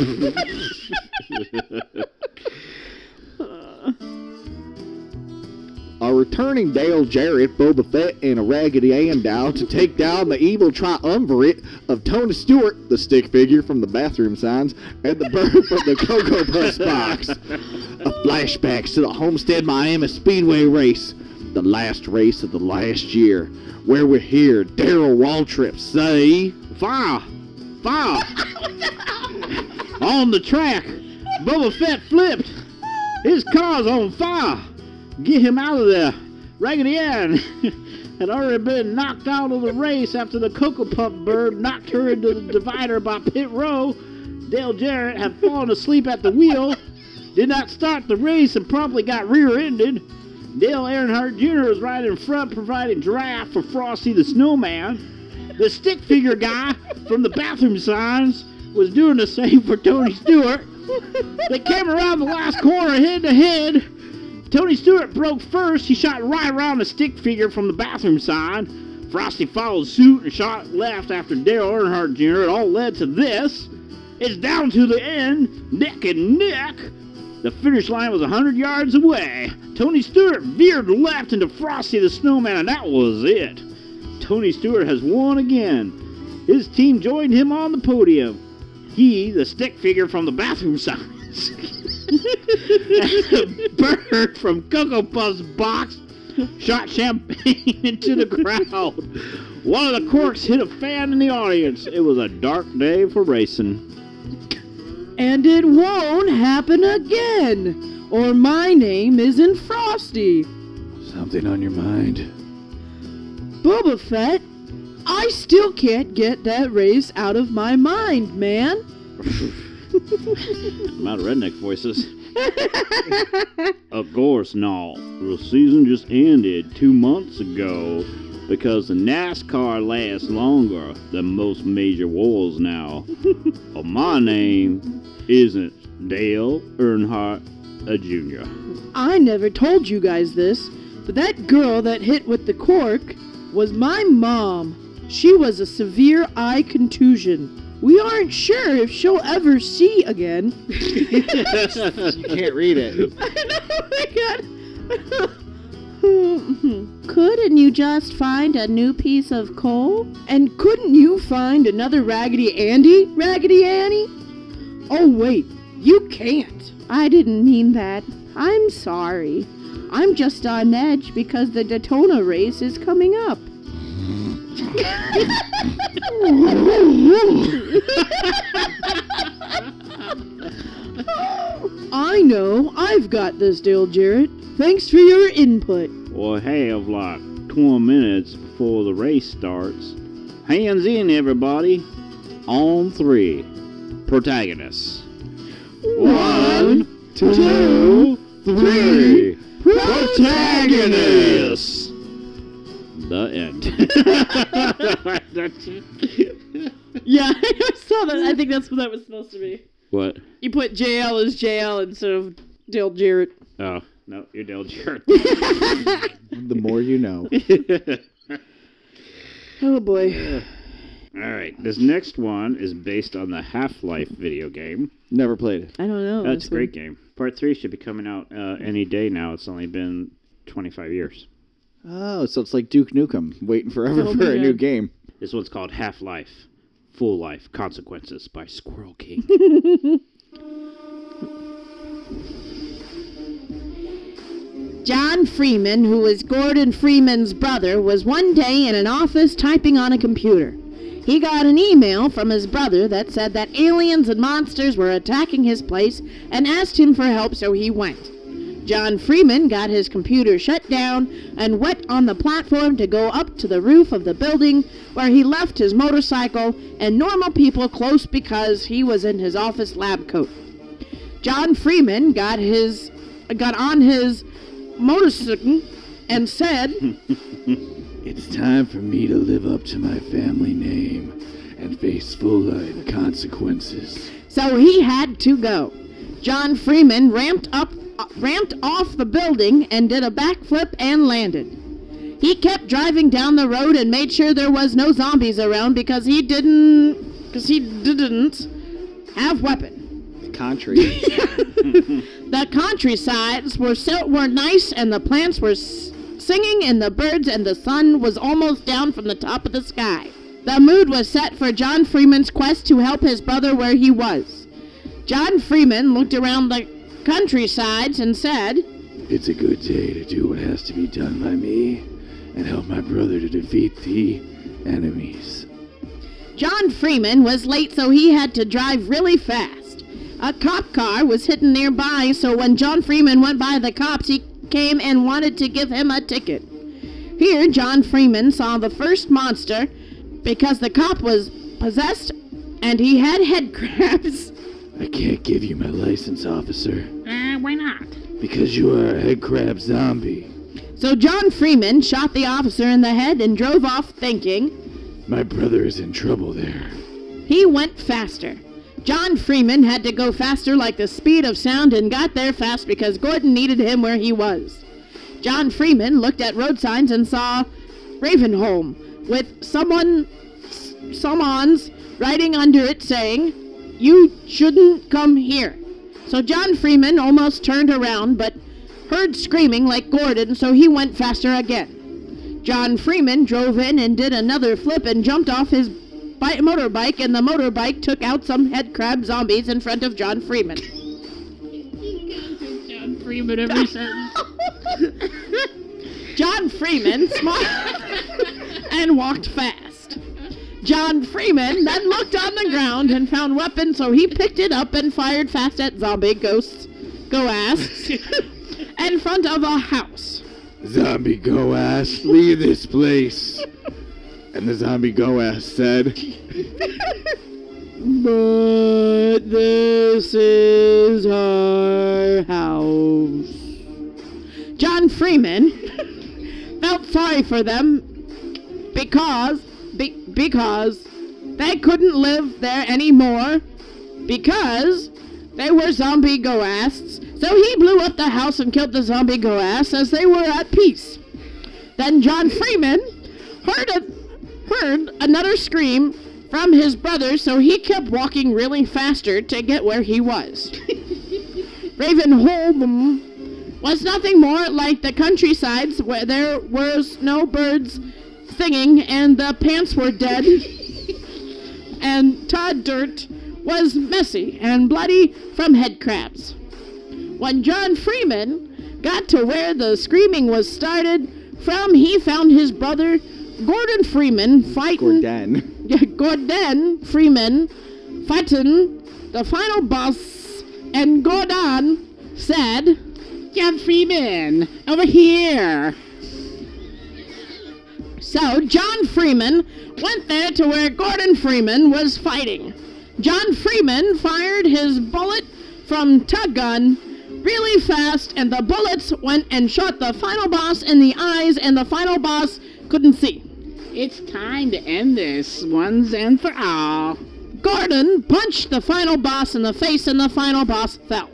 A returning Dale Jarrett, Boba Fett, and a Raggedy Ann doll to take down the evil triumvirate of Tony Stewart, the stick figure from the bathroom signs, and the bird from the Cocoa Puffs box. A flashback to the Homestead Miami Speedway race, the last race of the last year, where we hear Darrell Waltrip say, Fire! Fire! on the track, Boba Fett flipped. His car's on fire. Get him out of there. Raggedy Ann had already been knocked out of the race after the Cocoa Puff bird knocked her into the divider by pit row. Dale Jarrett had fallen asleep at the wheel, did not start the race, and promptly got rear-ended. Dale Earnhardt Jr. was right in front, providing draft for Frosty the Snowman. The stick figure guy from the bathroom signs was doing the same for Tony Stewart. They came around the last corner head to head. Tony Stewart broke first. He shot right around the stick figure from the bathroom sign. Frosty followed suit and shot left after Dale Earnhardt Jr. It all led to this. It's down to the end, neck and neck. The finish line was 100 yards away. Tony Stewart veered left into Frosty the Snowman, and that was it. Tony Stewart has won again. His team joined him on the podium. He, the stick figure from the bathroom signs, and the bird from Cocoa Puffs box shot champagne into the crowd. One of the corks hit a fan in the audience. It was a dark day for racing. And it won't happen again, or my name isn't Frosty. Something on your mind? Boba Fett, I still can't get that race out of my mind, man. I'm out of redneck voices. of course not. The season just ended two months ago because the NASCAR lasts longer than most major wars now. well, my name isn't Dale Earnhardt Jr. I never told you guys this, but that girl that hit with the cork was my mom. She was a severe eye contusion. We aren't sure if she'll ever see again. You can't read it. oh my god. couldn't you just find a new piece of coal? And couldn't you find another Raggedy Andy, Raggedy Annie? Oh, wait, you can't. I didn't mean that. I'm sorry. I'm just on edge because the Daytona race is coming up. I know. I've got this, Dale Jarrett. Thanks for your input. We'll have like 20 minutes before the race starts. Hands in, everybody. On three. Protagonists. One, two, three. Protagonists. The end. Yeah, I saw that. I think that's what that was supposed to be. what? You put JL as JL instead of Dale Jarrett. Oh, no, you're Dale Jarrett. The more you know. Oh boy. All right, this next one is based on the Half Life video game. Never played it. I don't know. That's a great one. game. Part three should be coming out uh, any day now. It's only been 25 years. Oh, so it's like Duke Nukem, waiting forever Oh for my a new game. This one's called Half Life, Full Life Consequences by Squirrel King. John Freeman, who was Gordon Freeman's brother, was one day in an office typing on a computer. He got an email from his brother that said that aliens and monsters were attacking his place and asked him for help, so he went. John Freeman got his computer shut down and went on the platform to go up to the roof of the building where he left his motorcycle and normal people close because he was in his office lab coat. John Freeman got his got on his motorcycle and said, It's time for me to live up to my family name and face full life consequences. so he had to go. John Freeman ramped up, uh, ramped off the building and did a backflip and landed. He kept driving down the road and made sure there was no zombies around because he didn't, because he didn't have weapon. The Country. The countrysides were so were nice, and the plants were s- singing, and the birds, and the sun was almost down from the top of the sky. The mood was set for John Freeman's quest to help his brother where he was. John Freeman looked around the countrysides and said, It's a good day to do what has to be done by me and help my brother to defeat the enemies. John Freeman was late, so he had to drive really fast. A cop car was hidden nearby, so when John Freeman went by the cops, he came and wanted to give him a ticket. Here, John Freeman saw the first monster because the cop was possessed and he had head crabs. I can't give you my license, officer, Uh, why not? because you are a head crab zombie. So John Freeman shot the officer in the head and drove off, thinking My brother is in trouble there. he went faster. John Freeman had to go faster like the speed of sound and got there fast because Gordon needed him where he was. John Freeman looked at road signs and saw Ravenholm with someone someone's writing under it saying, "You shouldn't come here." So John Freeman almost turned around but heard screaming like Gordon, so he went faster again. John Freeman drove in and did another flip and jumped off his bi- motorbike, and the motorbike took out some head crab zombies in front of John Freeman. John Freeman every sentence. John Freeman smiled and walked fast. John Freeman then looked on the ground and found weapons, so he picked it up and fired fast at zombie ghosts, ghosts, in front of a house. Zombie go ass, leave this place. And the zombie go ass said, But this is our house. John Freeman felt sorry for them because be, because they couldn't live there anymore because they were zombie ghosts. So he blew up the house and killed the zombie ghosts as they were at peace. Then John Freeman heard a, heard another scream from his brother, so he kept walking really faster to get where he was. Ravenholm was nothing more like the countrysides where there was no birds singing and the pants were dead. and Todd Dirt was messy and bloody from head crabs. When John Freeman got to where the screaming was started from, he found his brother Gordon Freeman fighting Gordon. yeah, Gordon Freeman fighting the final boss, and Gordon said, John Freeman, over here. So John Freeman went there to where Gordon Freeman was fighting. John Freeman fired his bullet from tug gun really fast, and the bullets went and shot the final boss in the eyes, and the final boss couldn't see. It's time to end this once and for all. Gordon punched the final boss in the face, and the final boss fell.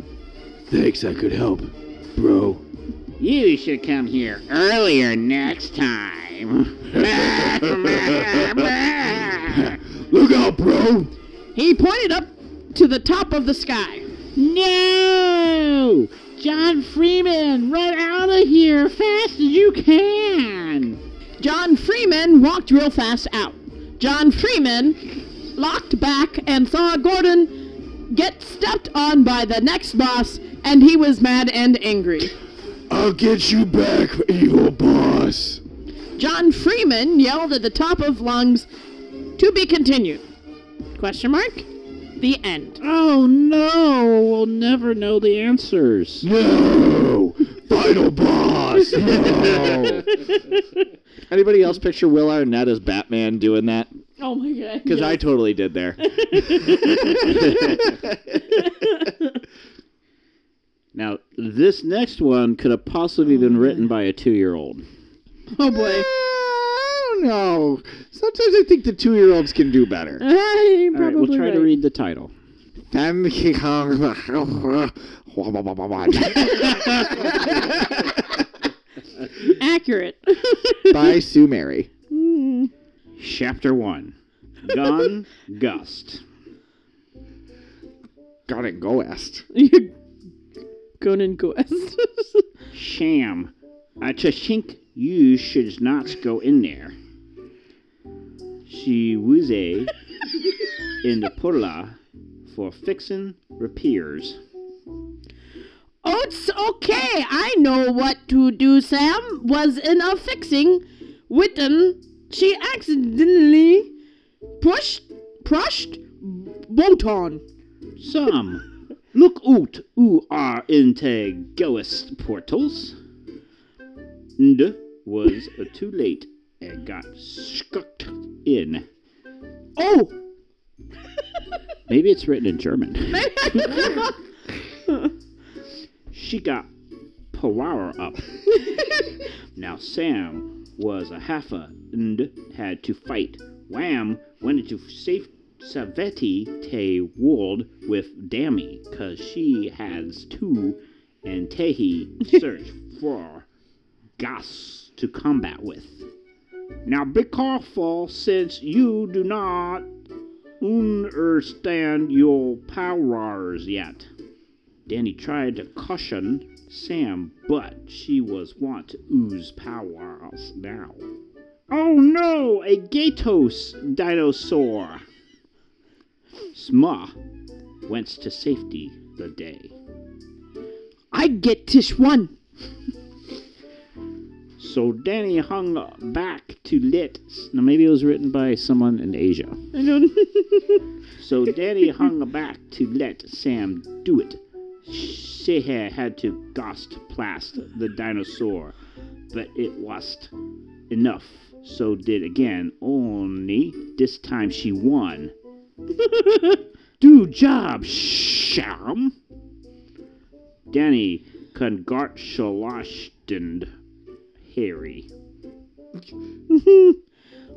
Thanks, I could help, bro. You should come here earlier next time. Look out, bro! He pointed up to the top of the sky. no! John Freeman, run out of here fast as you can. John Freeman walked real fast out. John Freeman locked back and saw Gordon get stepped on by the next boss, and he was mad and angry. I'll get you back, evil boss. John Freeman yelled at the top of lungs, "To be continued?" Question mark. The end. Oh no, we'll never know the answers. No! Final boss! No! Anybody else picture Will Arnett as Batman doing that? Oh my god. Because I totally did there. Now, this next one could have possibly been oh, written by a two year old. Oh boy. Eh, I don't know. Sometimes I think the two-year-olds can do better. You're All right, we'll try to read the title. Then he oh, Accurate. by Sue Mary. Hmm. Chapter 1 Gun Gust. Got it, go west. Conan Quest. Sham. I just think you should not go in there. She was a in the Pola for fixing repairs. Oh, it's okay. I know what to do, Sam. Was in a fixing. Witten, she accidentally pushed, pushed, button. Sam, look out who are into ghost portals. And was too late and got scucked in. Oh, Maybe it's written in German. she got power up. now Sam was a halfa and had to fight. Wham went into safe Saveti te world with Dammy, cause she has two and Tehi search for gas to combat with. Now be careful since you do not understand your powers yet. Danny tried to caution Sam, but she was want to ooze powers now. Oh no, a Gatos dinosaur! Sma went to safety the day. I get Tish one. So Danny hung back to let. Now maybe it was written by someone in Asia. So Danny hung back to let Sam do it. She had to ghost plast the dinosaur, but it wasn't enough. So did again, only this time she won. do job, Sham. Danny congratulations, Harry.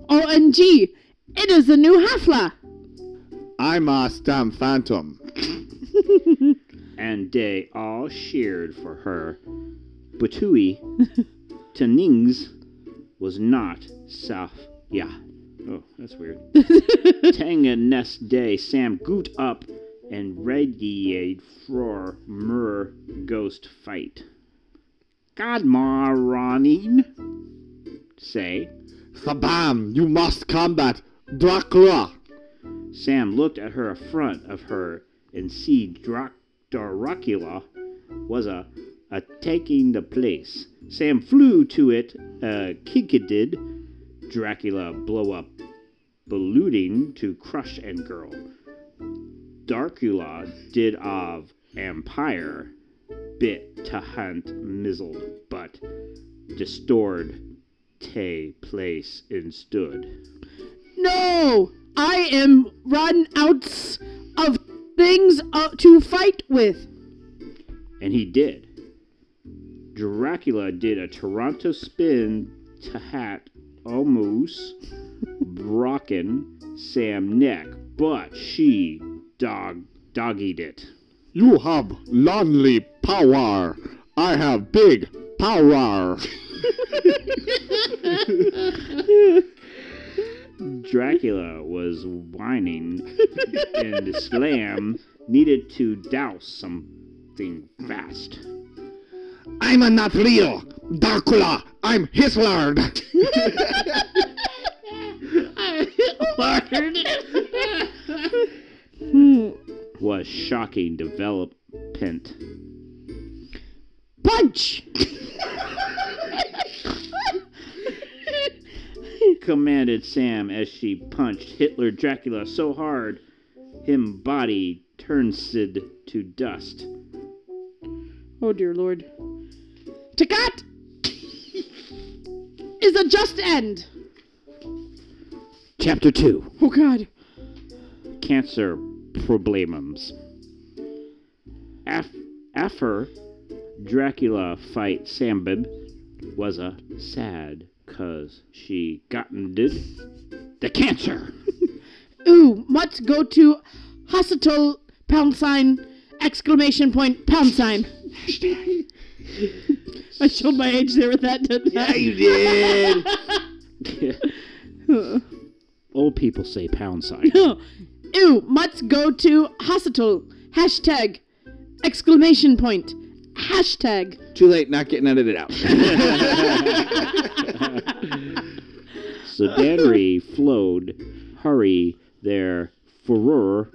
OMG, it is a new Hafla. I'm a Stam Phantom. and they all cheered for her. Butui Tanings was not South. Yeah. Oh, that's weird. Tanga nest day, Sam goot up and radiate for Mur ghost fight. Godma running. Say. Sabam, you must combat Dracula. Sam looked at her front of her and see Drac- Dracula was a, a taking the place. Sam flew to it, uh, Dracula blow up, ballooning to crush and girl. Darkula did of Empire, bit to hunt mizzled, but distorted te place and stood. No, I am run out of things uh, to fight with. And he did. Dracula did a Toronto spin to hat almost broken Sam neck, but she dog doggied it. You have lonely power. I have big power. Dracula was whining, and Slam needed to douse something fast. I'm a not real. Dracula, I'm his lord. Was shocking development. Punch! commanded Sam as she punched Hitler Dracula so hard him body turned Sid to dust. Oh dear lord. Takat is a just end. Chapter 2 Oh god. Cancer Problems. Af- after Dracula fight Sambib was a sad cause she gotten did the cancer. Ooh, must go to hospital pound sign, exclamation point, pound sign. I showed my age there with that, didn't I? you did. Old people say pound sign. Ew, must go to hospital. Hashtag, exclamation point, hashtag. Too late, not getting edited out. Danry flowed, hurry their furor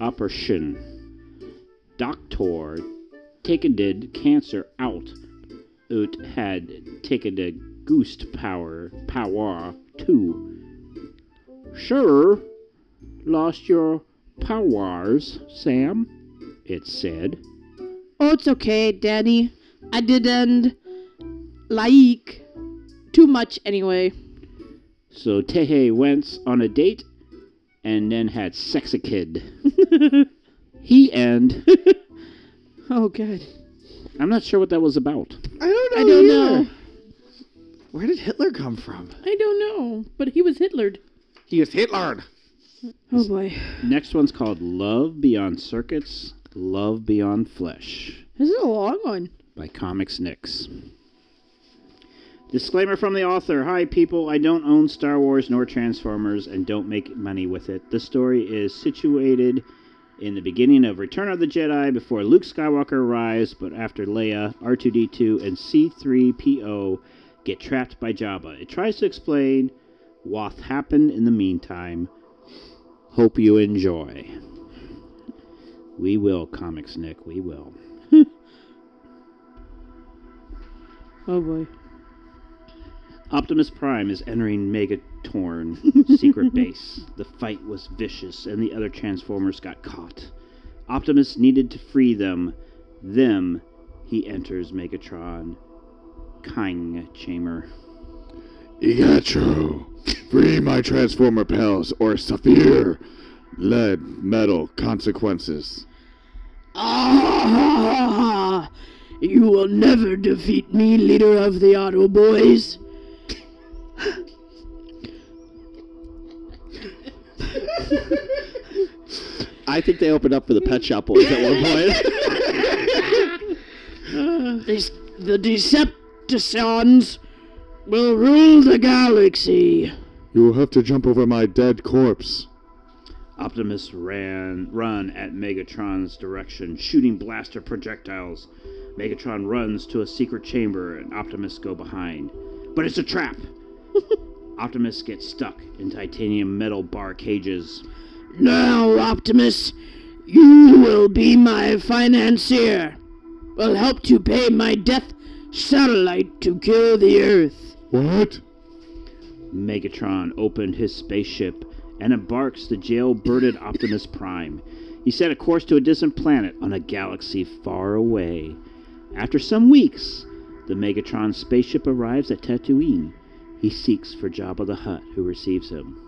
operation. Doctor taken did cancer out. Ut had taken the ghost power power too. Sure, lost your powers, Sam. It said. Oh, it's okay, Danny. I didn't like too much anyway. So Tehe went on a date and then had sex a kid. he and Oh, god. I'm not sure what that was about. I don't know. I don't either. know. Where did Hitler come from? I don't know, but he was Hitlered. He was Hitler. Oh boy, Next one's called Love Beyond Circuits, Love Beyond Flesh this is a long one. by Comics Nix. Disclaimer from the author Hi, people. I don't own Star Wars nor Transformers and don't make money with it. The story is situated in the beginning of Return of the Jedi before Luke Skywalker arrives, but after Leia, R2D2, and C3PO get trapped by Jabba. It tries to explain what happened in the meantime. Hope you enjoy. We will, Comics Nick, we will. Oh boy. Optimus Prime is entering Megatorn secret base. The fight was vicious, and the other Transformers got caught. Optimus needed to free them. Them, he enters Megatron Kang Chamber. Igatro, free my Transformer pals or suffer lead, metal consequences. Ah! You will never defeat me, leader of the Auto Boys. I think they opened up for the Pet Shop Boys at one point. These, the Decepticons will rule the galaxy. You will have to jump over my dead corpse. Optimus ran run at Megatron's direction, shooting blaster projectiles. Megatron runs to a secret chamber and Optimus go behind. But it's a trap. Optimus gets stuck in titanium metal bar cages. Now, Optimus, you will be my financier. I'll help to pay my death satellite to kill the Earth. What? Megatron opened his spaceship and embarks the jailbirded Optimus Prime. He set a course to a distant planet on a galaxy far away. After some weeks, the Megatron spaceship arrives at Tatooine. He seeks for Jabba the Hutt, who receives him.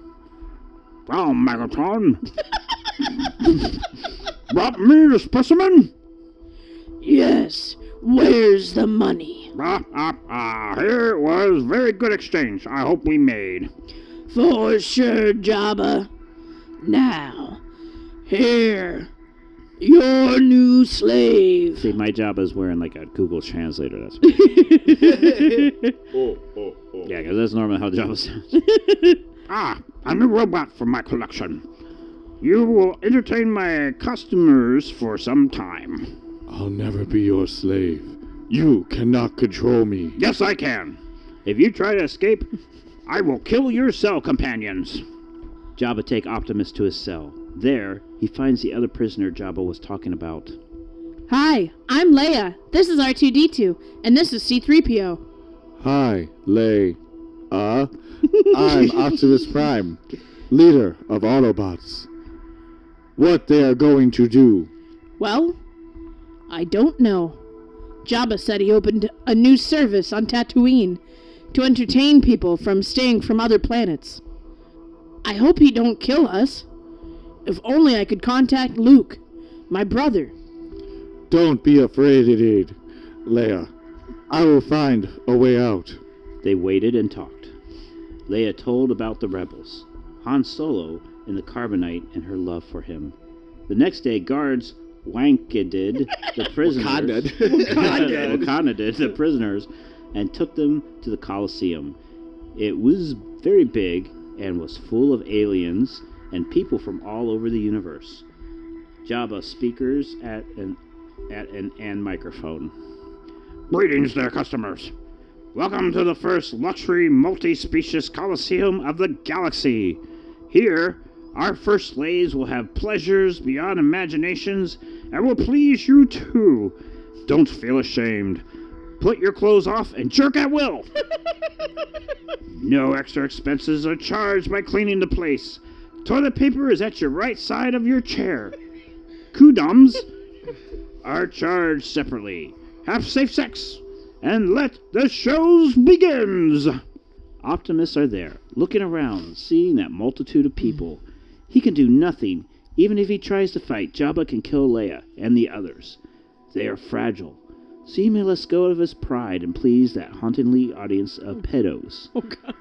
Well, Megatron, brought me the specimen? Yes, where's the money? Ah, ah, ah, here it was. Very good exchange. I hope we made. For sure, Jabba. Now, here, your new slave. See, my job is wearing like a Google Translator. That's yeah, because that's normally how Jabba sounds. ah, I'm a robot for my collection. You will entertain my customers for some time. I'll never be your slave. You cannot control me. Yes, I can. If you try to escape, I will kill your cell companions. Jabba take Optimus to his cell. There, he finds the other prisoner Jabba was talking about. Hi, I'm Leia. This is R2D2, and this is C3PO. Hi, Lay. Uh, I'm Optimus Prime, leader of Autobots. What they are going to do? Well, I don't know. Jabba said he opened a new service on Tatooine to entertain people from staying from other planets. I hope he don't kill us. If only I could contact Luke, my brother. Don't be afraid, Idid. Leia, I will find a way out. They waited and talked. Leia told about the rebels, Han Solo and the Carbonite and her love for him. The next day, guards wankeded the prisoners. Wakanda. Wakanda. Wakanda did the prisoners and took them to the Colosseum. It was very big and was full of aliens and people from all over the universe. Jabba speakers at an at an and microphone. Greetings there, customers. Welcome to the first luxury multi-species coliseum of the galaxy. Here, our first slaves will have pleasures beyond imaginations and will please you too. Don't feel ashamed. Put your clothes off and jerk at will. no extra expenses are charged by cleaning the place. Toilet paper is at your right side of your chair. Kudums are charged separately. Have safe sex and let the shows begins. Optimists are there, looking around, seeing that multitude of people. He can do nothing. Even if he tries to fight, Jabba can kill Leia and the others. They are fragile, so he may let go of his pride and please that hauntingly audience of pedos. Oh god.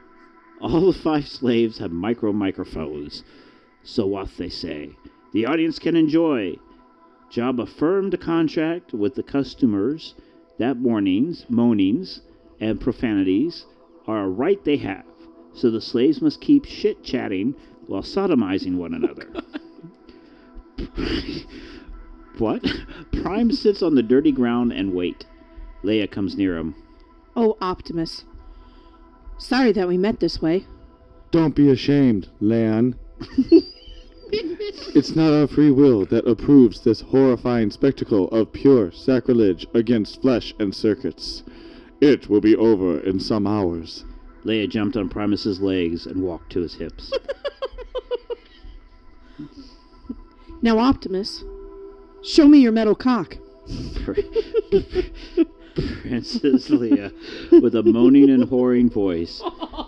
All the five slaves have micro microphones, so what they say, the audience can enjoy. Jabba affirmed the contract with the customers that warnings, moanings, and profanities are a right they have, so the slaves must keep shit chatting while sodomizing one another. what? Prime sits on the dirty ground and wait. Leia comes near him. Oh, Optimus. Sorry that we met this way. Don't be ashamed, Leon. it's not our free will that approves this horrifying spectacle of pure sacrilege against flesh and circuits. It will be over in some hours. Leia jumped on Primus's legs and walked to his hips. Now, Optimus, show me your metal cock. Princess Leia, with a moaning and whoring voice,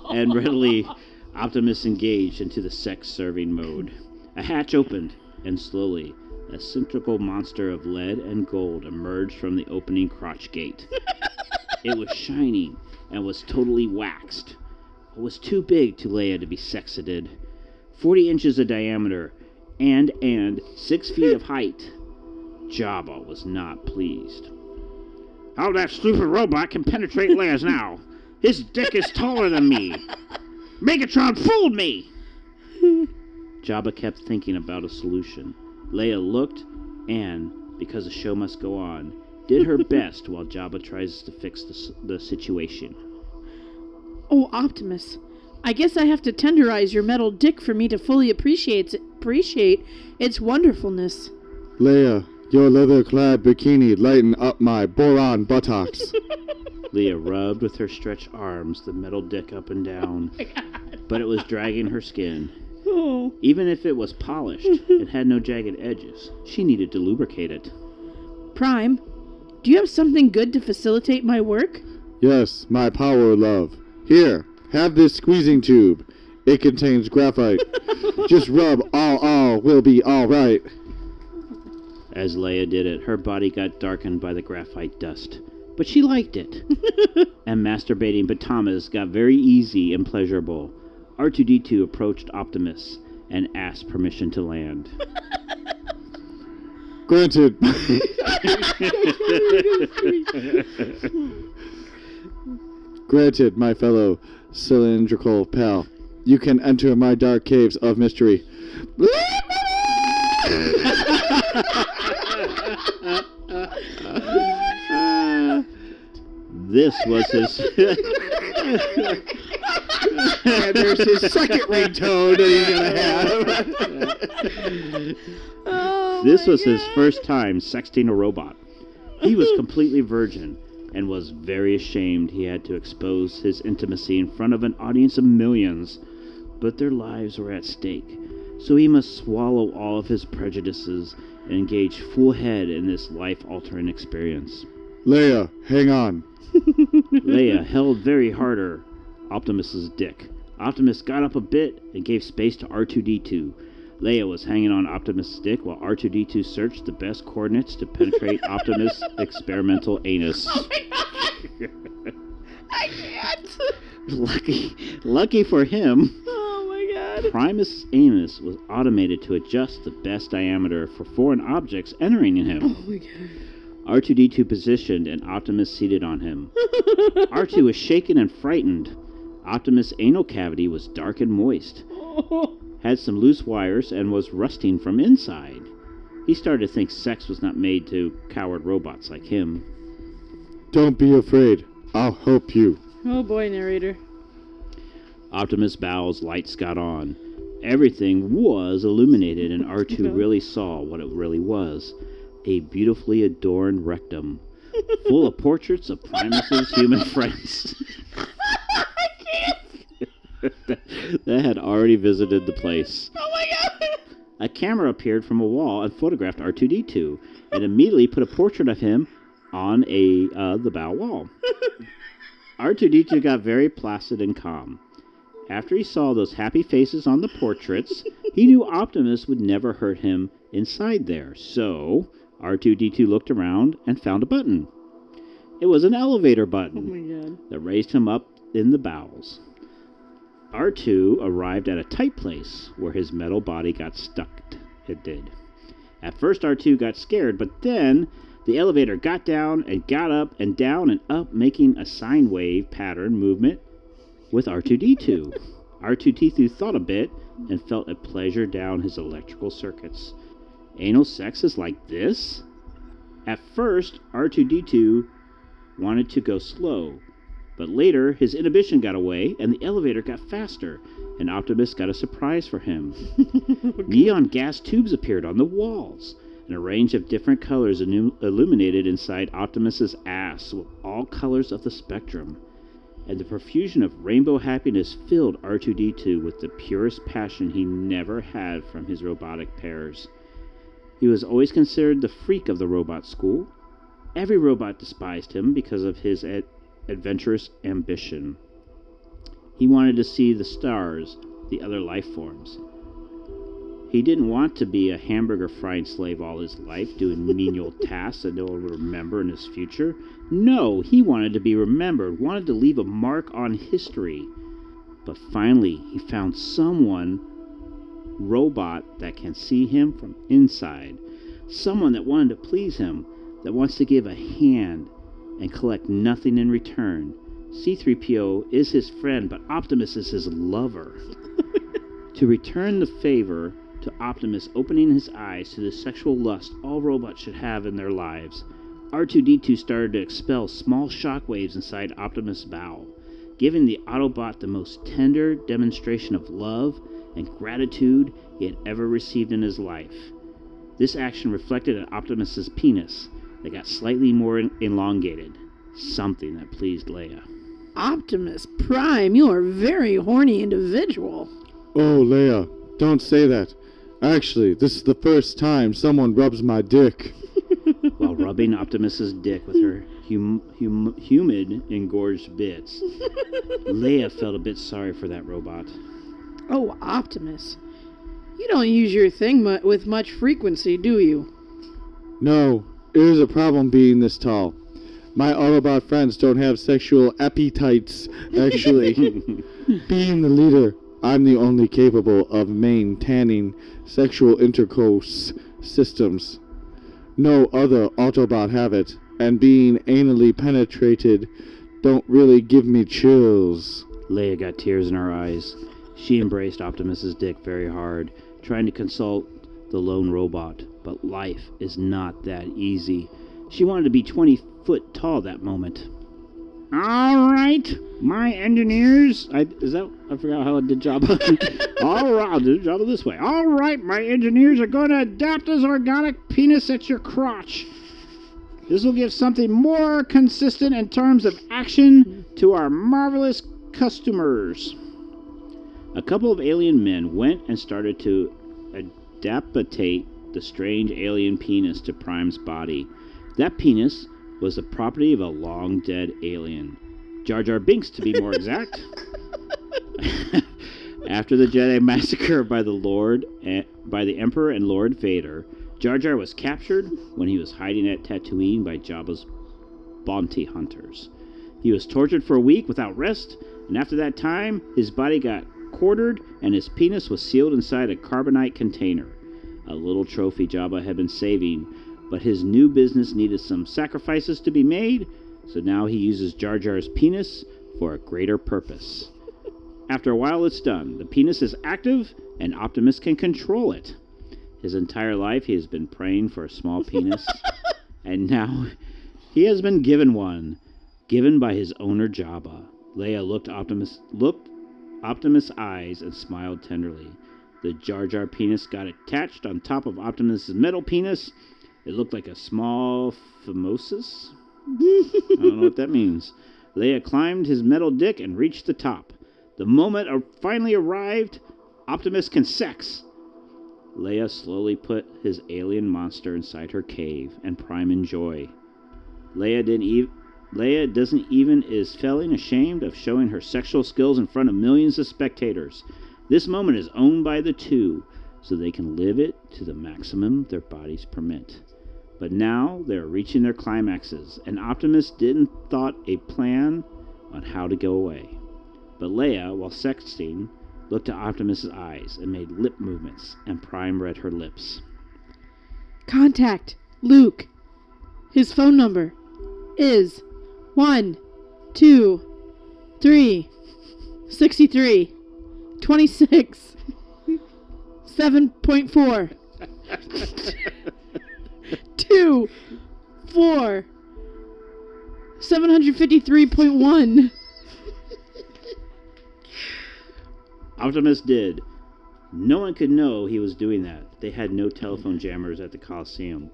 and readily Optimus engaged into the sex serving mode. A hatch opened, and slowly a cylindrical monster of lead and gold emerged from the opening crotch gate. it was shining and was totally waxed. It was too big to Leia to be sexated. Forty inches of diameter and and six feet of height. Jabba was not pleased. How that stupid robot can penetrate Leia's now? His dick is taller than me. Megatron fooled me. Jabba kept thinking about a solution. Leia looked and, because the show must go on, did her best while Jabba tries to fix the, the situation. Oh, Optimus. I guess I have to tenderize your metal dick for me to fully appreciate appreciate its wonderfulness. Leia, your leather-clad bikini lighten up my boron buttocks. Leia rubbed with her stretched arms the metal dick up and down, oh but it was dragging her skin. Oh. Even if it was polished and had no jagged edges, she needed to lubricate it. Prime, do you have something good to facilitate my work? yes, my power love. Here, have this squeezing tube. It contains graphite. Just rub all all will be all right. As Leia did it, her body got darkened by the graphite dust. But she liked it. and masturbating Batamas got very easy and pleasurable. R2D2 approached Optimus and asked permission to land. Granted. Granted, my fellow cylindrical pal. You can enter my dark caves of mystery. This was his. and there's his second ringtone that he's gonna have. Oh this was his first time sexting a robot. He was completely virgin and was very ashamed he had to expose his intimacy in front of an audience of millions. But their lives were at stake, so he must swallow all of his prejudices and engage full head in this life altering experience. Leia, hang on. Leia held very harder Optimus's dick. Optimus got up a bit and gave space to R2D2. Leia was hanging on Optimus' dick while R2D2 searched the best coordinates to penetrate Optimus' experimental anus. Oh my god! I can't. lucky, lucky for him, Oh my god. Primus Amos was automated to adjust the best diameter for foreign objects entering him. Oh my god. R2D2 positioned and Optimus seated on him. R2 was shaken and frightened. Optimus' anal cavity was dark and moist, had some loose wires, and was rusting from inside. He started to think sex was not made to coward robots like him. Don't be afraid. I'll help you. Oh boy, narrator. Optimus' bowels lights got on. Everything was illuminated, and R2 really saw what it really was a beautifully adorned rectum, full of portraits of Primus's human friends. that had already visited the place. Oh my god. A camera appeared from a wall and photographed R2D2, and immediately put a portrait of him on a uh, the bow wall. R2D2 got very placid and calm. After he saw those happy faces on the portraits, he knew Optimus would never hurt him inside there. So, R2D2 looked around and found a button. It was an elevator Oh button my god. that raised him up in the bowels. R2 arrived at a tight place where his metal body got stuck. It did. At first, R2 got scared, but then the elevator got down and got up and down and up, making a sine wave pattern movement with R2D2. R2D2 thought a bit and felt a pleasure down his electrical circuits. Anal sex is like this? At first, R2D2 wanted to go slow, but later his inhibition got away and the elevator got faster, and Optimus got a surprise for him. Neon gas tubes appeared on the walls, and a range of different colors illu- illuminated inside Optimus's ass with all colors of the spectrum. And the profusion of rainbow happiness filled R2D2 with the purest passion he never had from his robotic pairs. He was always considered the freak of the robot school. Every robot despised him because of his adventurous ambition. He wanted to see the stars, the other life forms. He didn't want to be a hamburger frying slave all his life, doing menial tasks that no one would remember in his future. No, he wanted to be remembered, wanted to leave a mark on history. But finally, he found someone, robot, that can see him from inside. Someone that wanted to please him, that wants to give a hand and collect nothing in return. C3PO is his friend, but Optimus is his lover. to return the favor to Optimus opening his eyes to the sexual lust all robots should have in their lives, R2D2 started to expel small shockwaves inside Optimus' bowel, giving the Autobot the most tender demonstration of love and gratitude he had ever received in his life. This action reflected in Optimus's penis that got slightly more elongated, something that pleased Leia. Optimus Prime, you are a very horny individual. Oh, Leia, don't say that. Actually, this is the first time someone rubs my dick. while rubbing Optimus's dick with her hum, hum, humid, engorged bits. Leia felt a bit sorry for that robot. Oh, Optimus. You don't use your thing mu- with much frequency, do you? No, it is a problem being this tall. My Autobot friends don't have sexual appetites, actually. being the leader, I'm the only capable of maintaining sexual intercourse systems. No other Autobot have it, and being anally penetrated don't really give me chills. Leia got tears in her eyes. She embraced Optimus's dick very hard, trying to consult the lone robot. But life is not that easy. She wanted to be 20 foot tall that moment. All right, my engineers. I, is that? I forgot how I did job. All right, I'll do the job this way. All right, my engineers are going to adapt this organic penis at your crotch. This will give something more consistent in terms of action to our marvelous customers. A couple of alien men went and started to adaptate the strange alien penis to Prime's body. That penis was the property of a long dead alien. Jar Jar Binks, to be more exact. After the Jedi massacre by the Lord, eh, by the Emperor and Lord Vader, Jar Jar was captured when he was hiding at Tatooine by Jabba's bounty hunters. He was tortured for a week without rest, and after that time, his body got quartered and his penis was sealed inside a carbonite container. A little trophy Jabba had been saving, but his new business needed some sacrifices to be made, so now he uses Jar Jar's penis for a greater purpose. After a while, it's done. The penis is active, and Optimus can control it. His entire life, he has been praying for a small penis, and now he has been given one, given by his owner Jabba. Leia looked Optimus looked Optimus' eyes and smiled tenderly. The Jar Jar penis got attached on top of Optimus's metal penis. It looked like a small phimosis. I don't know what that means. Leia climbed his metal dick and reached the top. The moment finally arrived, Optimus can sex. Leia slowly put his alien monster inside her cave and Prime enjoy. Leia didn't ev- Leia doesn't even is feeling ashamed of showing her sexual skills in front of millions of spectators. This moment is owned by the two, so they can live it to the maximum their bodies permit. But now they are reaching their climaxes, and Optimus didn't thought a plan on how to go away. But Leia, while sexting, looked at Optimus's eyes and made lip movements, and Prime read her lips. Contact Luke. His phone number is 1 2 3 63 26 7.4 2 4 753.1 Optimus did. No one could know he was doing that. They had no telephone jammers at the Coliseum.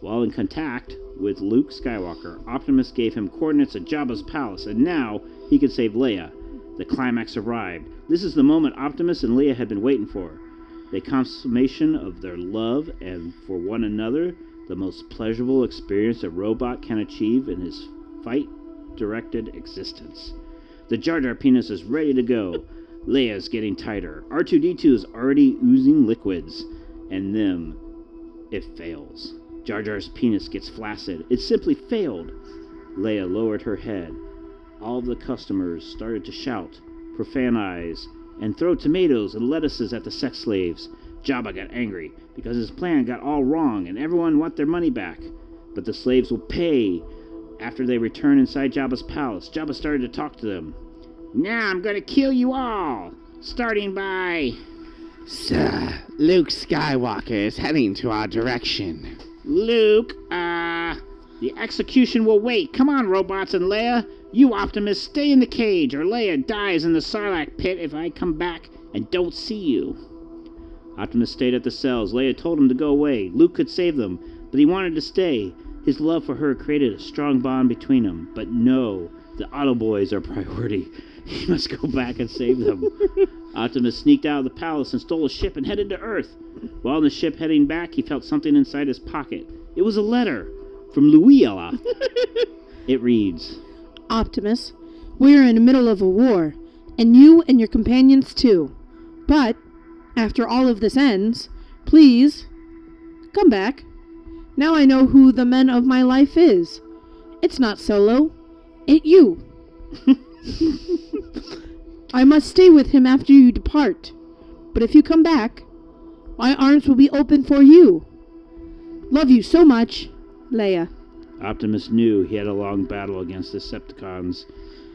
While in contact with Luke Skywalker, Optimus gave him coordinates of Jabba's palace, and now he could save Leia. The climax arrived. This is the moment Optimus and Leia had been waiting for. The consummation of their love and for one another, the most pleasurable experience a robot can achieve in his fight directed existence. The Jar Jar penis is ready to go. Leia's getting tighter. R2D2 is already oozing liquids, and then it fails. Jar Jar's penis gets flaccid. It simply failed. Leia lowered her head. All of the customers started to shout, profanize, and throw tomatoes and lettuces at the sex slaves. Jabba got angry because his plan got all wrong and everyone want their money back. But the slaves will pay after they return inside Jabba's palace. Jabba started to talk to them. Now I'm gonna kill you all, starting by Sir, Luke Skywalker is heading to our direction. Luke. Uh, the execution will wait. Come on, robots and Leia. You Optimus, stay in the cage, or Leia dies in the Sarlacc pit if I come back and don't see you. Optimus stayed at the cells. Leia told him to go away. Luke could save them, but he wanted to stay. His love for her created a strong bond between them. But no, the Autoboys are priority. He must go back and save them. Optimus sneaked out of the palace and stole a ship and headed to Earth. While on the ship heading back, he felt something inside his pocket. It was a letter from Luella. it reads, Optimus, we are in the middle of a war, and you and your companions too. But, after all of this ends, please, come back. Now I know who the men of my life is. It's not Solo, it you. I must stay with him after you depart. But if you come back, my arms will be open for you. Love you so much, Leia. Optimus knew he had a long battle against the Decepticons,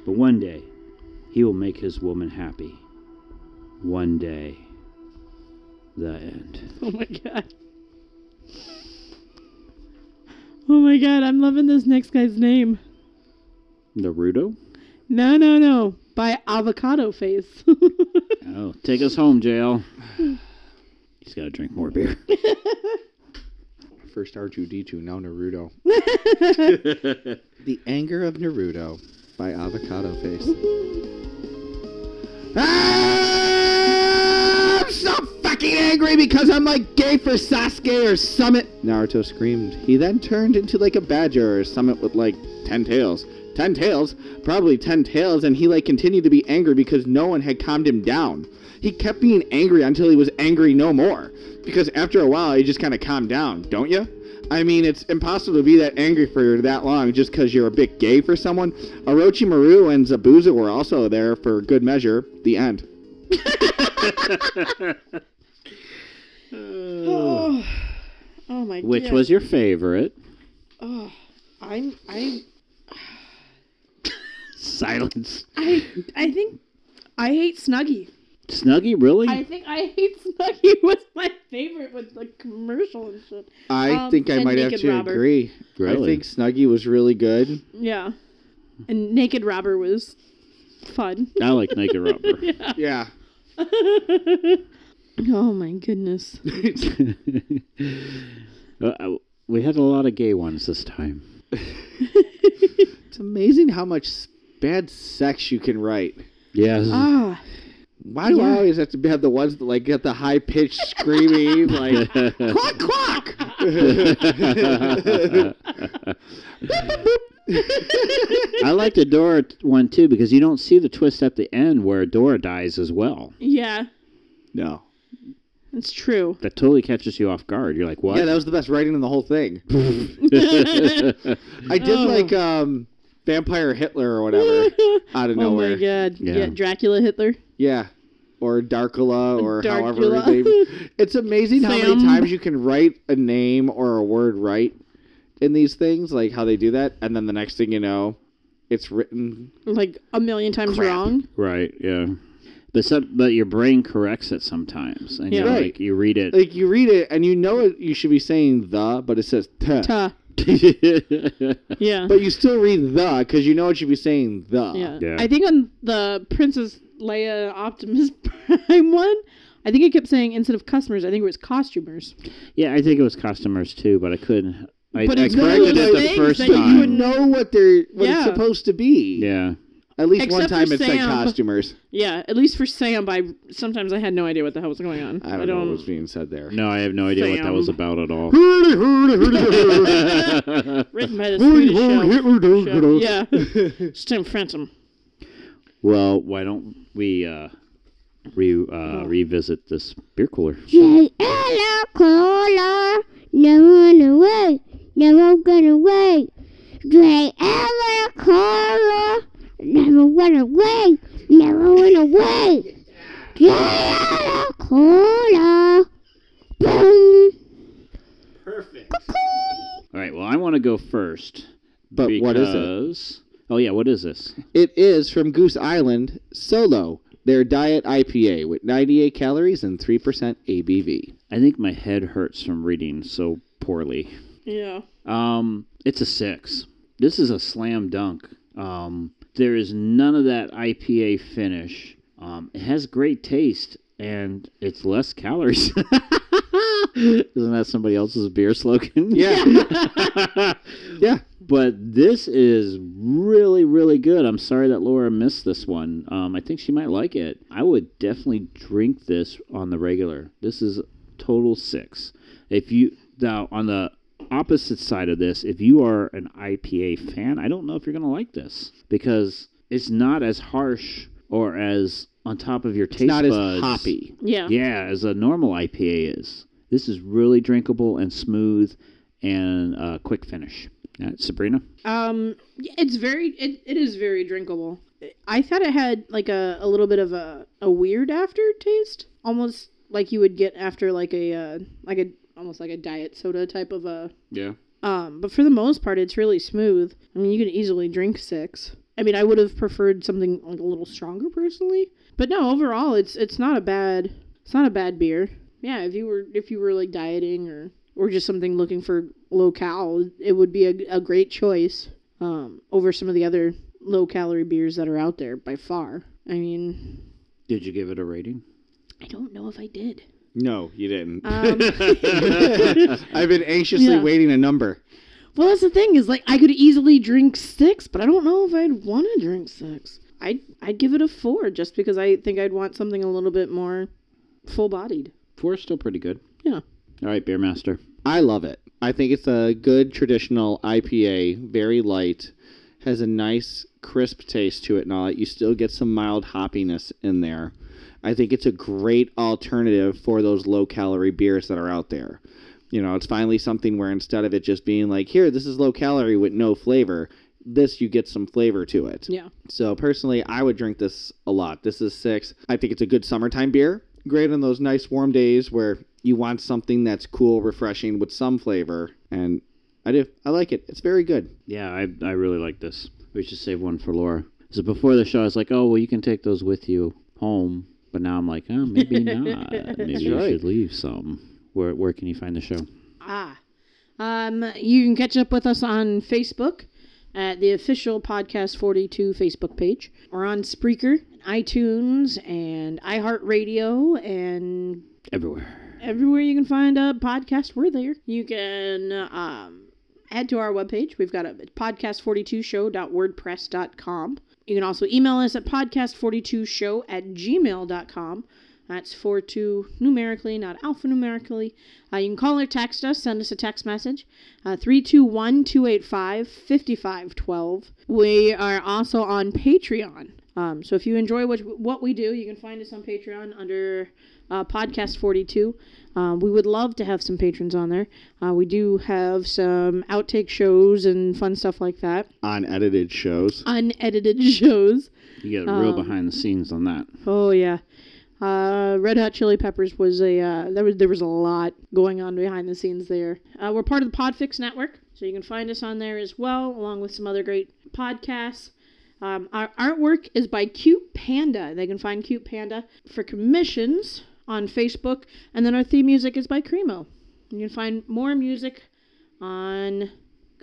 but one day he will make his woman happy. One day. The end. Oh my god. Oh my god, I'm loving this next guy's name. Naruto? No, no, no. By Avocado Face. Oh, take us home, JL. He's got to drink more beer. First R2D2, now Naruto. the Anger of Naruto by Avocado Face. Ah, I'm so fucking angry because I'm like gay for Sasuke or Summit. Naruto screamed. He then turned into like a badger or Summit with like ten tails. Ten tails? Probably ten tails, and he like continued to be angry because no one had calmed him down. He kept being angry until he was angry no more. Because after a while, he just kind of calmed down, don't you? I mean, it's impossible to be that angry for that long just because you're a bit gay for someone. Orochimaru and Zabuza were also there for good measure. The end. Oh, oh my Which God. was your favorite? Oh, I'm I Silence. I I think I hate Snuggie. Snuggie, really? I think I hate Snuggie was my favorite with the commercial and shit. I Um, think I and might have to Robber. agree. I think Snuggie was really good. Yeah, and Naked Robber was fun. I like Naked Robber. Yeah. Oh my goodness. Uh, we had a lot of gay ones this time. It's amazing how much s- bad sex you can write. Yes. Ah, Why do I always have to have the ones that like get the high pitched screaming like quack quack? I like the Dora t- one too because you don't see the twist at the end where Dora dies as well. yeah, No. it's true. That totally catches you off guard. You're like, what? Yeah, that was the best writing in the whole thing. I did Oh. like um Vampire Hitler or whatever out of oh nowhere. oh nowhere. my god. Yeah. Yeah. Dracula Hitler. Yeah. Or Darkula or however they It's amazing how many times you can write a name or a word right in these things, like how they do that, and then the next thing you know, it's written Like a million times Crap. wrong. right. Yeah. But some, but your brain corrects it sometimes, and Yeah. you're Right. like you read it. like you read it and you know it, you should be saying the, but it says t. Ta. Yeah. But you still read the because you know it should be saying the. Yeah. Yeah. I think on the Princess Leia Optimus Prime one, I think it kept saying instead of customers, I think it was costumers. yeah, I think it was customers too, but I couldn't. I, But I it's one corrected those it the first that you But you would know what they're what Yeah. it's supposed to be. Yeah. At least one Except for time it said Sam. costumers. Yeah, at least for Sam, I sometimes I had no idea what the hell was going on. I don't, know what was being said there. No, I have no idea what that was about at all. Written by the Swedish show. Yeah, Stim Phantom. well, why don't we uh, re uh, revisit this beer cooler? Hello, caller. Never run away. Never run away. Drink ever caller. Never run away. Never run away. Drink ever caller. Boom. All right. Well, I want to go first. But what is it? Oh yeah, what is this? It is from Goose Island So-Lo, their diet IPA with 98 calories and 3% ABV. I think my head hurts from reading so poorly. Yeah. Um, it's a six. This is a slam dunk. Um, there is none of that IPA finish. Um, it has great taste and it's less calories. Isn't that somebody else's beer slogan? Yeah. yeah. But this is really, really good. I'm sorry that Laura missed this one. Um, I think she might like it. I would definitely drink this on the regular. This is total six. If you now on the opposite side of this, if you are an IPA fan, I don't know if you're gonna like this because it's not as harsh or as on top of your taste It's not as hoppy. Yeah. Yeah, as a normal IPA is. This is really drinkable and smooth and uh, quick finish. Uh, Sabrina? Um, it's very it, it is very drinkable. I thought it had like a, a little bit of a, a weird aftertaste, almost like you would get after like a uh, like a almost like a diet soda type of a. Yeah. Um, but for the most part, it's really smooth. I mean, you can easily drink six. I mean, I would have preferred something like a little stronger personally, but no, overall, it's it's not a bad it's not a bad beer. Yeah, if you were if you were like dieting or or just something looking for low cal, it would be a, a great choice um, over some of the other low calorie beers that are out there by far. I mean, Did you give it a rating? I don't know if I did. No, you didn't. Um, I've been anxiously Yeah. waiting a number. Well, that's the thing is like I could easily drink six, but I don't know if I'd want to drink six. I'd I'd give it a four just because I think I'd want something a little bit more full bodied. Four is still pretty good. Yeah. All right, Beer Master. I love it. I think it's a good traditional IPA, very light, has a nice crisp taste to it and all that. You still get some mild hoppiness in there. I think it's a great alternative for those low calorie beers that are out there. You know, it's finally something where instead of it just being like, here, this is low calorie with no flavor, this you get some flavor to it. Yeah. So personally, I would drink this a lot. This is six. I think it's a good summertime beer. Great on those nice warm days where you want something that's cool, refreshing with some flavor. And I do. I like it. It's very good. Yeah, I I really like this. We should save one for Laura. So before the show, I was like, oh well, you can take those with you home. But now I'm like, oh, maybe not. Maybe you right. should leave some. Where where can you find the show? Ah. Um, you can catch up with us on Facebook at the official Podcast 42 Facebook page or on Spreaker, iTunes, and iHeartRadio, and Everywhere. everywhere you can find a podcast, we're there. You can um, add to our webpage. We've got a podcast42show.wordpress.com. You can also email us at podcast42show at gmail.com. That's 42 numerically, not alphanumerically. Uh, you can call or text us, send us a text message, uh, 321 285 5512. We are also on Patreon. Um, so if you enjoy what, what we do, you can find us on Patreon under uh, Podcast 42. Um, we would love to have some patrons on there. Uh, we do have some outtake shows and fun stuff like that, Unedited shows. unedited shows. You get a real Um, behind the scenes on that. Oh yeah. Uh, Red Hot Chili Peppers was a uh, there was there was a lot going on behind the scenes there. Uh, we're part of the Podfix network, so you can find us on there as well, along with some other great podcasts. Um, our artwork is by Cute Panda. They can find Cute Panda for commissions on Facebook, and then our theme music is by Cremo. You can find more music on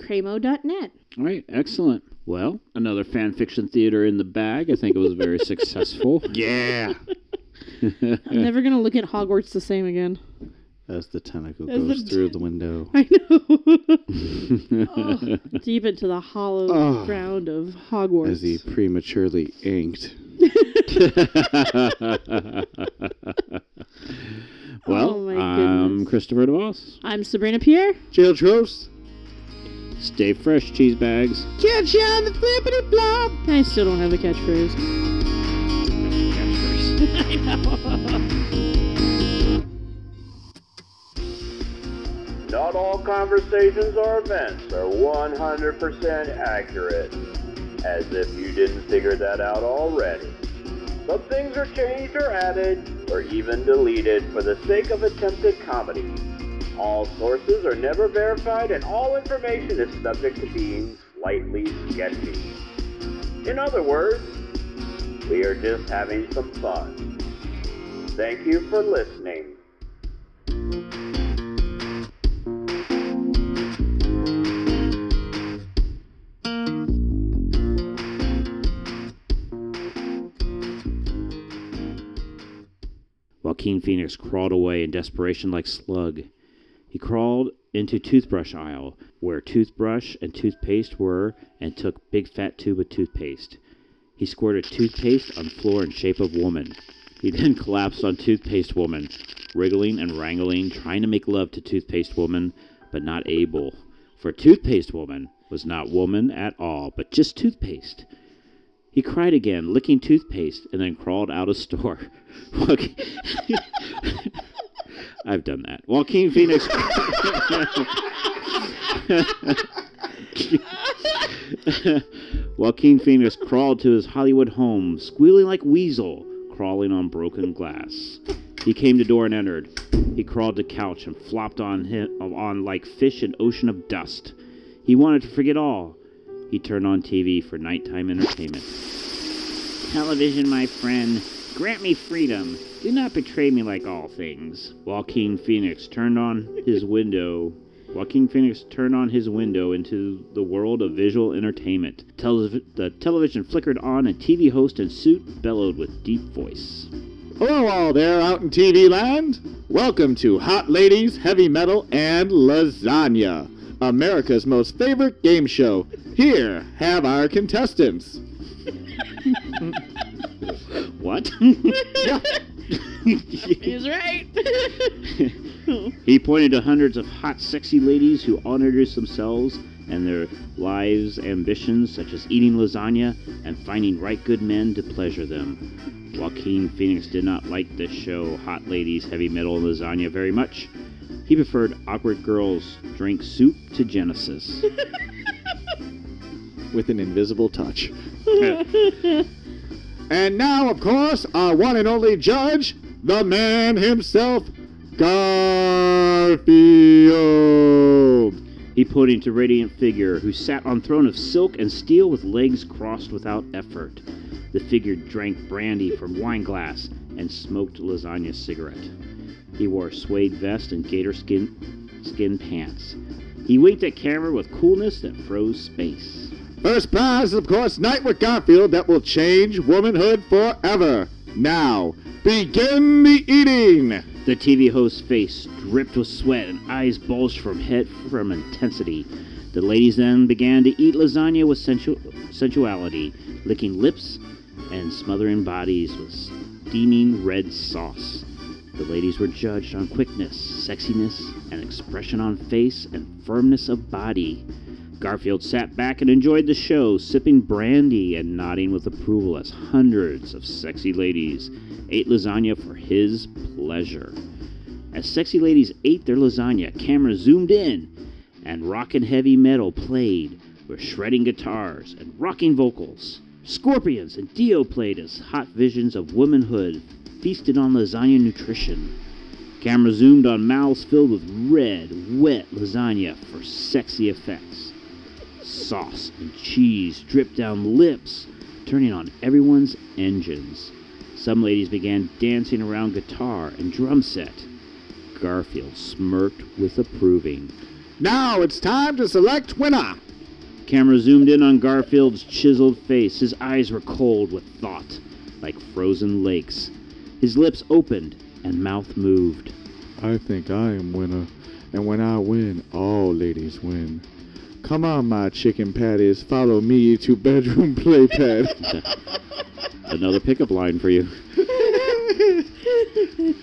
cremo.net. All right, excellent. Well, another fan fiction theater in the bag. I think it was very successful. Yeah. I'm never gonna look at Hogwarts the same again. As the tentacle As goes the through the window. I know. Oh, deep into the hollow Oh. ground of Hogwarts. As he prematurely inked. well, Oh, I'm. Christopher DeVos. I'm Sabrina Pierre. Jail Tropes. Stay fresh, cheese bags. Catch you on the flippity flop. I still don't have a catchphrase. I know. Not all conversations or events are 100% accurate. As if you didn't figure that out already. Some things are changed or added, or even deleted for the sake of attempted comedy. All sources are never verified, and all information is subject to being slightly sketchy. In other words, we are just having some fun. Thank you for listening. Joaquin Phoenix crawled away in desperation like Slug. He crawled into toothbrush aisle, where toothbrush and toothpaste were, and took big fat tube of toothpaste. He squirted toothpaste on floor in shape of woman. He then collapsed on toothpaste woman, wriggling and wrangling, trying to make love to toothpaste woman, but not able. For toothpaste woman was not woman at all, but just toothpaste. He cried again, licking toothpaste, and then crawled out of store. I've done that. Joaquin Phoenix. Joaquin Phoenix crawled to his Hollywood home, squealing like weasel, crawling on broken glass. He came to door and entered. He crawled to couch and flopped on him, on like fish in ocean of dust. He wanted to forget all. He turned on TV for nighttime entertainment. Television, my friend, grant me freedom. Do not betray me like all things. Joaquin Phoenix turned on his window. Joaquin Phoenix turned on his window into the world of visual entertainment. Telev- the television flickered on, and TV host in suit bellowed with deep voice. Hello, all there out in TV land. Welcome to Hot Ladies, Heavy Metal, and Lasagna, America's most favorite game show. Here have our contestants. What? He's right. he pointed to hundreds of hot, sexy ladies who all introduced themselves and their lives' ambitions, such as eating lasagna and finding right good men to pleasure them. Joaquin Phoenix did not like this show, Hot Ladies, Heavy Metal, and Lasagna, very much. He preferred Awkward Girls Drink Soup to Genesis. with an invisible touch. and now, of course, our one and only judge, the man himself, Garfield. He pointed to radiant figure who sat on throne of silk and steel with legs crossed without effort. The figure drank brandy from wine glass and smoked lasagna cigarette. He wore a suede vest and gator skin skin pants. He winked at camera with coolness that froze space. First prize of course, Night with Garfield that will change womanhood forever. Now, begin the eating. The TV host's face dripped with sweat and eyes bulged from head from intensity. The ladies then began to eat lasagna with sensu- sensuality, licking lips and smothering bodies with steaming red sauce. The ladies were judged on quickness, sexiness, and expression on face and firmness of body. Garfield sat back and enjoyed the show, sipping brandy and nodding with approval as hundreds of sexy ladies ate lasagna for his pleasure. As sexy ladies ate their lasagna, cameras zoomed in, and rockin' heavy metal played with shredding guitars and rocking vocals. Scorpions and Dio played as hot visions of womanhood feasted on lasagna nutrition. Camera zoomed on mouths filled with red, wet lasagna for sexy effects. Sauce and cheese dripped down lips, turning on everyone's engines. Some ladies began dancing around guitar and drum set. Garfield smirked with approving. Now it's time to select winner. Camera zoomed in on Garfield's chiseled face. His eyes were cold with thought, like frozen lakes. His lips opened and mouth moved. I think I am winner, and when I win, all ladies win. Come on, my chicken patties, follow me to bedroom playpad. Another pickup line for you.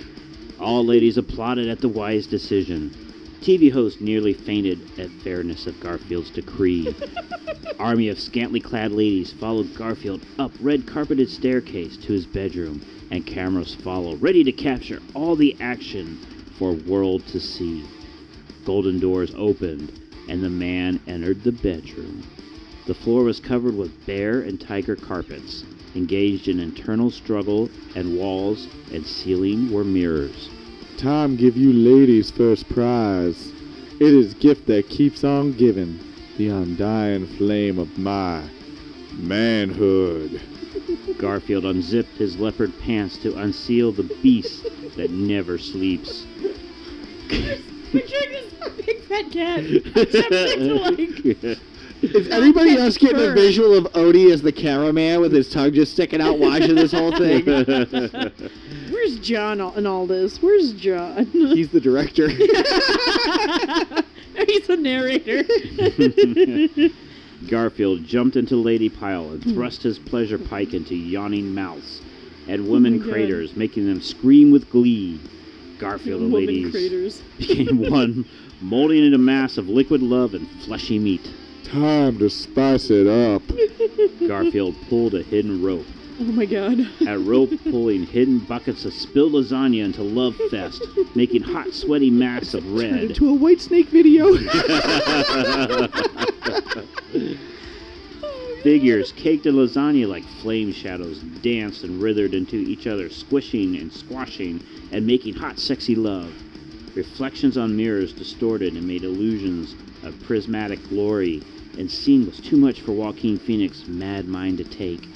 All ladies applauded at the wise decision. TV host nearly fainted at fairness of Garfield's decree. Army of scantily clad ladies followed Garfield up red carpeted staircase to his bedroom, and cameras follow, ready to capture all the action for world to see. Golden doors opened, and the man entered the bedroom. The floor was covered with bear and tiger carpets, engaged in internal struggle, and walls and ceiling were mirrors. Time give you ladies first prize. It is gift that keeps on giving, the undying flame of my manhood. Garfield unzipped his leopard pants to unseal the beast that never sleeps. Picturing this big fat cat. attempting to, like, Is anybody else getting a visual of Odie as the cameraman with his tongue just sticking out watching this whole thing? Where's John all- in all this? Where's John? He's the director. He's the narrator. Garfield jumped into Lady Pile and thrust his pleasure pike into yawning mouths and women Oh craters, making them scream with glee. Garfield and Woman ladies craters. became one, molding into a mass of liquid love and fleshy meat. Time to spice it up. Garfield pulled a hidden rope. Oh my god. At rope pulling hidden buckets of spilled lasagna into Love Fest, making hot, sweaty mass of Turned red. into a Whitesnake video. Figures caked in lasagna like flame shadows danced and writhered into each other, squishing and squashing and making hot, sexy love. Reflections on mirrors distorted and made illusions of prismatic glory, and scene was too much for Joaquin Phoenix's mad mind to take.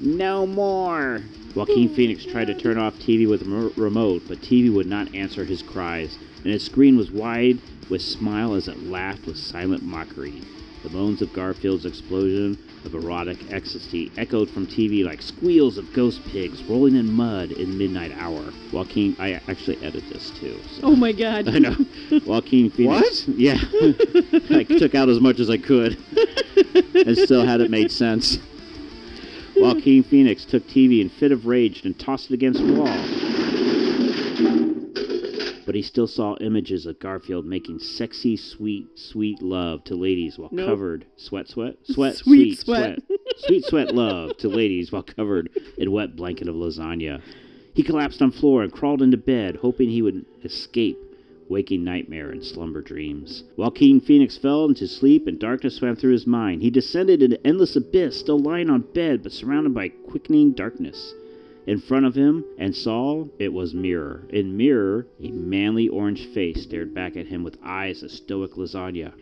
No more! Joaquin Phoenix tried to turn off TV with a remote, but TV would not answer his cries, and its screen was wide with smile as it laughed with silent mockery. The moans of Garfield's explosion of erotic ecstasy echoed from TV like squeals of ghost pigs rolling in mud in midnight hour. Joaquin, I actually edit this too. So. Oh my god. I know. Joaquin Phoenix. What? Yeah. I took out as much as I could and still had it made sense. Joaquin Phoenix took TV in fit of rage and tossed it against a wall. But he still saw images of Garfield making sexy, sweet, sweet love to ladies while Nope. covered sweat, sweat, sweat, Sweet sweet, sweat. sweat, sweet sweat love to ladies while covered in wet blanket of lasagna. He collapsed on floor and crawled into bed, hoping he would escape waking nightmare and slumber dreams. Joaquin Phoenix fell into sleep and darkness swam through his mind. He descended an endless abyss, still lying on bed, but surrounded by quickening darkness. In front of him, and saw it was Mirror. In Mirror, a manly orange face stared back at him with eyes of stoic lasagna.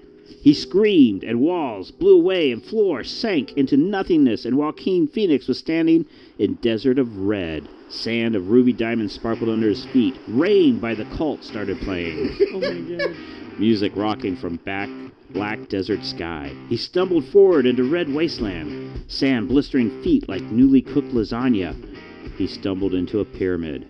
He screamed, and walls blew away, and floor sank into nothingness, and Joaquin Phoenix was standing in desert of red. Sand of ruby diamonds sparkled under his feet. Rain by the cult started playing. Oh my god. Music rocking from back black desert sky. He stumbled forward into red wasteland. Sand blistering feet like newly cooked lasagna. He stumbled into a pyramid.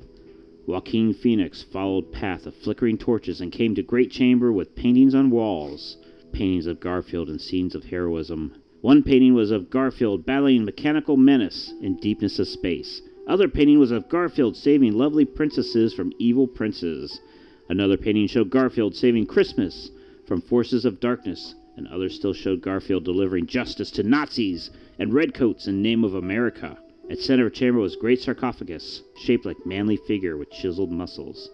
Joaquin Phoenix followed path of flickering torches and came to great chamber with paintings on walls. Paintings of Garfield and scenes of heroism. One painting was of Garfield battling mechanical menace in deepness of space. Other painting was of Garfield saving lovely princesses from evil princes. Another painting showed Garfield saving Christmas from forces of darkness, and others still showed Garfield delivering justice to Nazis and redcoats in name of America. At center of chamber was great sarcophagus, shaped like manly figure with chiseled muscles.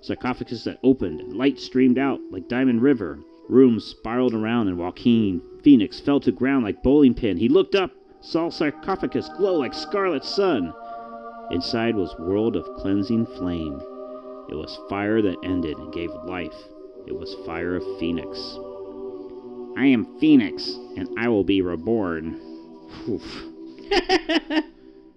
Sarcophagus that opened and light streamed out like Diamond River. Rooms spiraled around and Joaquin Phoenix fell to ground like bowling pin. He looked up, saw sarcophagus glow like scarlet sun. Inside was world of cleansing flame. It was fire that ended and gave life. It was fire of Phoenix. I am Phoenix, and I will be reborn. Oof.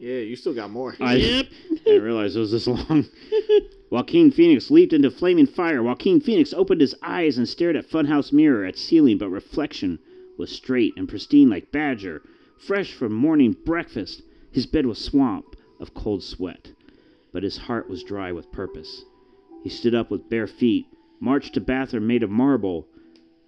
Yeah, you still got more. I didn't realize it was this long. Joaquin Phoenix leaped into flaming fire. Joaquin Phoenix opened his eyes and stared at funhouse mirror at ceiling, but reflection was straight and pristine like Badger, fresh from morning breakfast. His bed was swamp of cold sweat, but his heart was dry with purpose. He stood up with bare feet, marched to bathroom made of marble.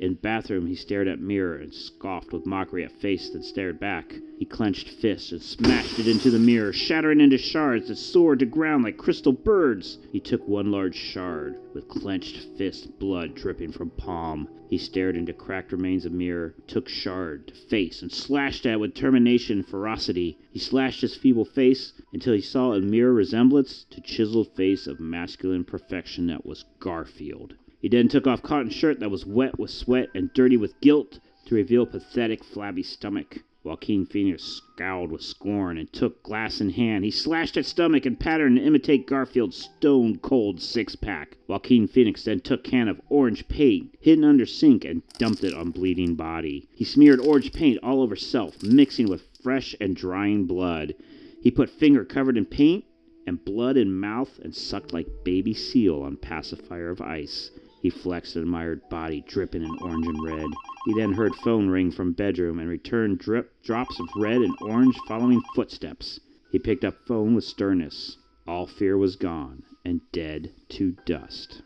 In bathroom he stared at mirror and scoffed with mockery at face that stared back. He clenched fists and smashed it into the mirror, shattering into shards that soared to ground like crystal birds. He took one large shard, with clenched fist blood dripping from palm. He stared into cracked remains of mirror, took shard to face, and slashed at it with determination and ferocity. He slashed his feeble face until he saw a mirror resemblance to chiseled face of masculine perfection that was Garfield. He then took off cotton shirt that was wet with sweat and dirty with guilt to reveal pathetic, flabby stomach. Joaquin Phoenix scowled with scorn and took glass in hand. He slashed at stomach and patterned to imitate Garfield's stone cold six pack. Joaquin Phoenix then took can of orange paint hidden under sink and dumped it on bleeding body. He smeared orange paint all over self, mixing with fresh and drying blood. He put finger covered in paint and blood in mouth and sucked like baby seal on pacifier of ice. He flexed an admired body dripping in orange and red. He then heard phone ring from bedroom and returned drip drops of red and orange following footsteps. He picked up phone with sternness. All fear was gone and dead to dust.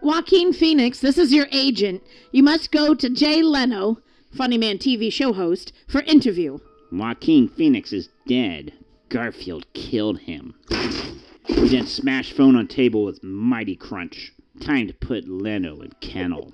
Joaquin Phoenix, this is your agent. You must go to Jay Leno, Funny Man TV show host, for interview. Joaquin Phoenix is dead. Garfield killed him. He then smashed phone on table with mighty crunch. Time to put Leno in kennel.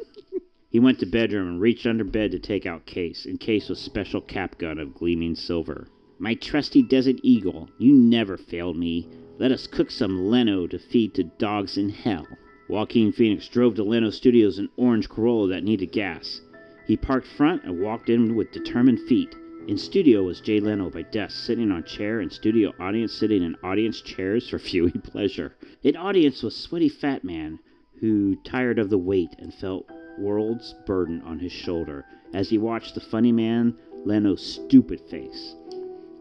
He went to bedroom and reached under bed to take out case, and case was special cap gun of gleaming silver. My trusty desert eagle, you never failed me. Let us cook some Leno to feed to dogs in hell. Joaquin Phoenix drove to Leno Studios in orange Corolla that needed gas. He parked front and walked in with determined feet. In studio was Jay Leno by desk, sitting on chair, and studio audience sitting in audience chairs for viewing pleasure. In audience was sweaty fat man who tired of the weight and felt world's burden on his shoulder as he watched the funny man Leno's stupid face.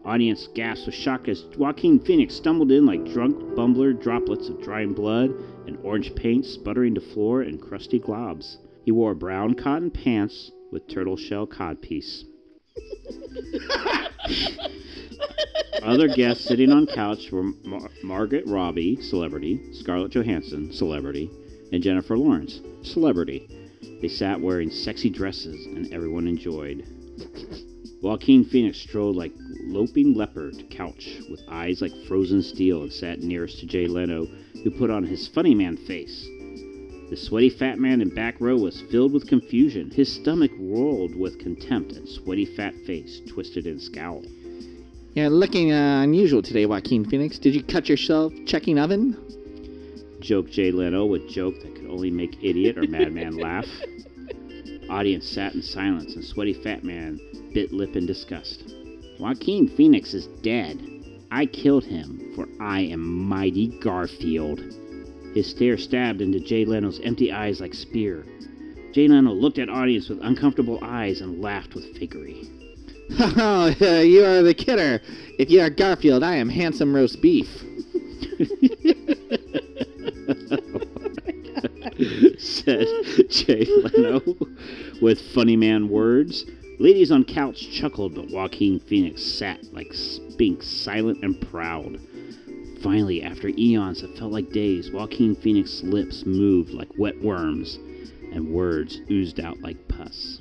Audience gasped with shock as Joaquin Phoenix stumbled in like drunk bumbler, droplets of drying blood and orange paint sputtering to floor and crusty globs. He wore brown cotton pants with turtle shell codpiece. Other guests sitting on couch were Mar- Margaret Robbie, celebrity, Scarlett Johansson, celebrity, and Jennifer Lawrence, celebrity. They sat wearing sexy dresses, and everyone enjoyed. Joaquin Phoenix strode like loping leopard to couch, with eyes like frozen steel, and sat nearest to Jay Leno, who put on his funny man face. The sweaty fat man in back row was filled with confusion. His stomach rolled with contempt, and sweaty fat face twisted in scowl. Yeah, looking uh, unusual today, Joaquin Phoenix. Did you cut yourself checking oven? Joked Jay Leno with joke that could only make idiot or madman laugh. Audience sat in silence, and Sweaty Fat Man bit lip in disgust. Joaquin Phoenix is dead. I killed him, for I am mighty Garfield. His stare stabbed into Jay Leno's empty eyes like spear. Jay Leno looked at audience with uncomfortable eyes and laughed with fakery. Oh, you are the kidder. If you are Garfield, I am handsome roast beef. said Jay Leno with funny man words. Ladies on couch chuckled, but Joaquin Phoenix sat like Sphinx, silent and proud. Finally, after eons that felt like days, Joaquin Phoenix's lips moved like wet worms, and words oozed out like pus.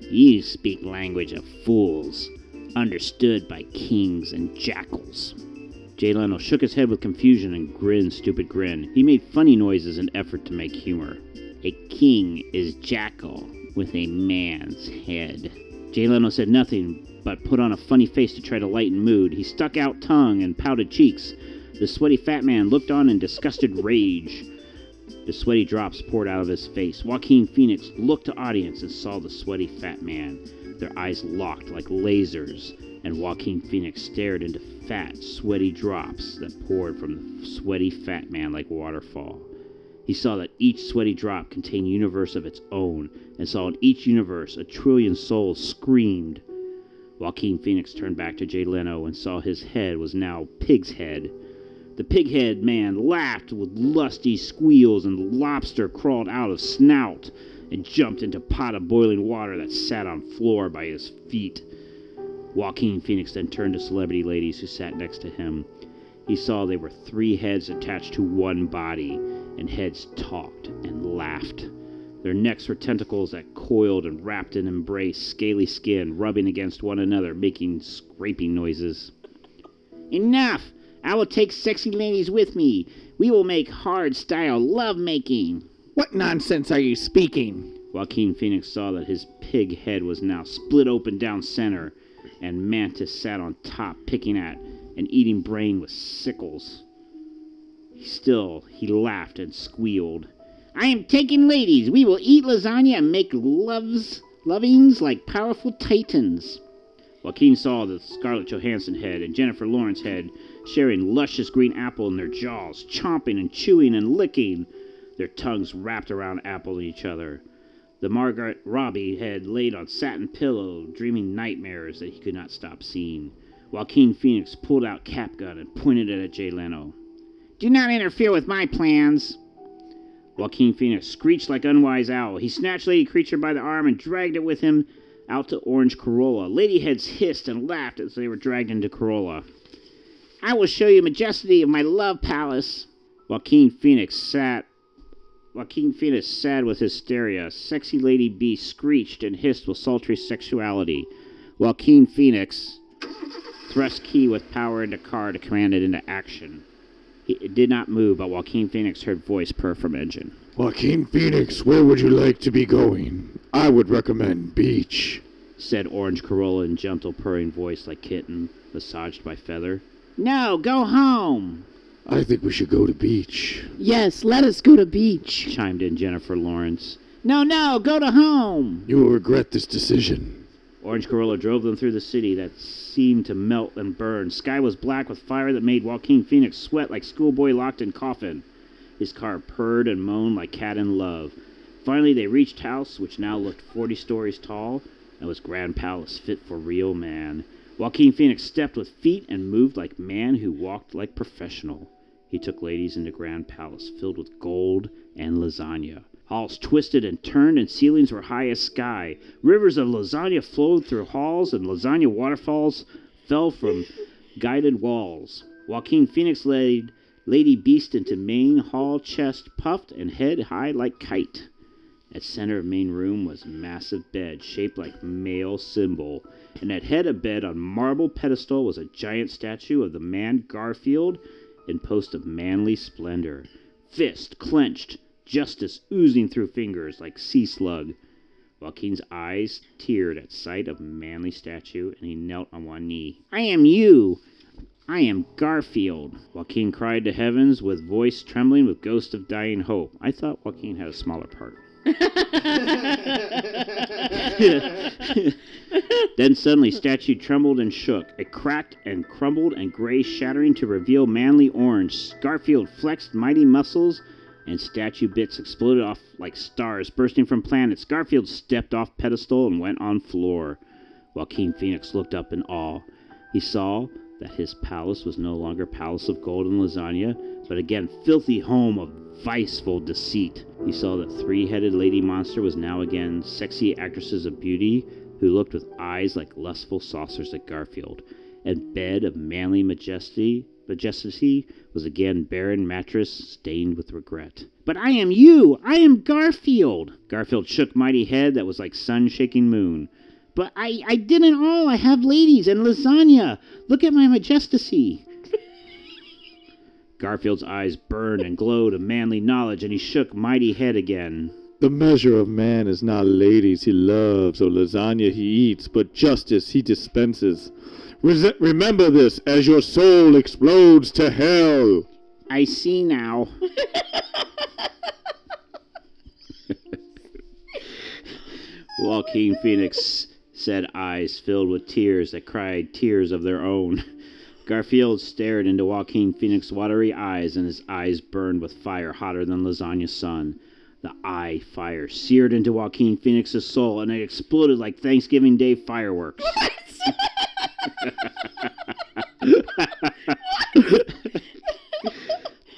You speak language of fools, understood by kings and jackals. Jay Leno shook his head with confusion and grinned stupid grin. He made funny noises in effort to make humor. A king is jackal with a man's head. Jay Leno said nothing, but put on a funny face to try to lighten mood. He stuck out tongue and pouted cheeks. The sweaty fat man looked on in disgusted rage. The sweaty drops poured out of his face. Joaquin Phoenix looked to audience and saw the sweaty fat man. Their eyes locked like lasers, and Joaquin Phoenix stared into fat, sweaty drops that poured from the sweaty fat man like waterfall. He saw that each sweaty drop contained a universe of its own, and saw in each universe a trillion souls screamed. Joaquin Phoenix turned back to Jay Leno and saw his head was now Pig's head. The pig-head man laughed with lusty squeals, and lobster crawled out of snout and jumped into pot of boiling water that sat on floor by his feet. Joaquin Phoenix then turned to celebrity ladies who sat next to him. He saw they were three heads attached to one body, and heads talked and laughed. Their necks were tentacles that coiled and wrapped and embraced scaly skin, rubbing against one another, making scraping noises. Enough! I will take sexy ladies with me. We will make hard style love making. What nonsense are you speaking? Joaquin Phoenix saw that his pig head was now split open down center, and Mantis sat on top, picking at and eating brain with sickles. Still, he laughed and squealed. I am taking ladies. We will eat lasagna and make loves lovings like powerful titans. Joaquin saw the Scarlett Johansson head and Jennifer Lawrence head sharing luscious green apple in their jaws, chomping and chewing and licking, their tongues wrapped around apple each other. The Margaret Robbie had laid on satin pillow, dreaming nightmares that he could not stop seeing. Joaquin Phoenix pulled out cap gun and pointed it at Jay Leno. Do not interfere with my plans. Joaquin Phoenix screeched like unwise owl. He snatched Lady Creature by the arm and dragged it with him out to Orange Corolla. Lady heads hissed and laughed as they were dragged into Corolla. I will show you majesty of my love palace. Joaquin Phoenix sat. Joaquin Phoenix sad with hysteria. Sexy Lady B screeched and hissed with sultry sexuality. While Joaquin Phoenix thrust key with power into car to command it into action. He, it did not move, but Joaquin Phoenix heard voice purr from engine. Joaquin Phoenix, where would you like to be going? I would recommend beach. Said Orange Corolla in gentle purring voice like kitten, massaged by feather. No, go home, I think we should go to beach. Yes, let us go to beach. chimed in Jennifer Lawrence. No, no, go to home. You will regret this decision. Orange Corolla drove them through the city that seemed to melt and burn. Sky was black with fire that made Joaquin Phoenix sweat like schoolboy locked in coffin. His car purred and moaned like cat in love. Finally, they reached house, which now looked 40 stories tall and was grand palace fit for real man. Joaquin Phoenix stepped with feet and moved like man who walked like professional. He took ladies into grand palace filled with gold and lasagna. Halls twisted and turned, and ceilings were high as sky. Rivers of lasagna flowed through halls, and lasagna waterfalls fell from guided walls. Joaquin Phoenix laid Lady Beast into main hall, chest puffed and head high like kite. At center of main room was a massive bed shaped like male symbol, and at head of bed on marble pedestal was a giant statue of the man Garfield in post of manly splendor, fist clenched, justice oozing through fingers like sea slug. Joaquin's eyes teared at sight of manly statue, and he knelt on one knee. I am you. I am Garfield. Joaquin cried to heavens with voice trembling with ghost of dying hope. I thought Joaquin had a smaller part. then suddenly, statue trembled and shook. It cracked and crumbled, and gray shattering to reveal manly orange. Garfield flexed mighty muscles, and statue bits exploded off like stars bursting from planets. Garfield stepped off pedestal and went on floor. while Joaquin Phoenix looked up in awe. He saw that his palace was no longer palace of gold and lasagna, but again filthy home of viceful deceit. He saw that three-headed lady monster was now again sexy actresses of beauty who looked with eyes like lustful saucers at Garfield. And bed of manly majesty majesty was again barren mattress stained with regret. But I am you! I am Garfield! Garfield shook mighty head that was like sun shaking moon. But I, I didn't all. I have ladies and lasagna. Look at my majesty. Garfield's eyes burned and glowed of manly knowledge, and he shook mighty head again. The measure of man is not ladies he loves or lasagna he eats, but justice he dispenses. Res- remember this as your soul explodes to hell. I see now. Joaquin Phoenix said eyes filled with tears that cried tears of their own. Garfield stared into Joaquin Phoenix's watery eyes, and his eyes burned with fire hotter than lasagna's sun. The eye fire seared into Joaquin Phoenix's soul, and it exploded like Thanksgiving Day fireworks.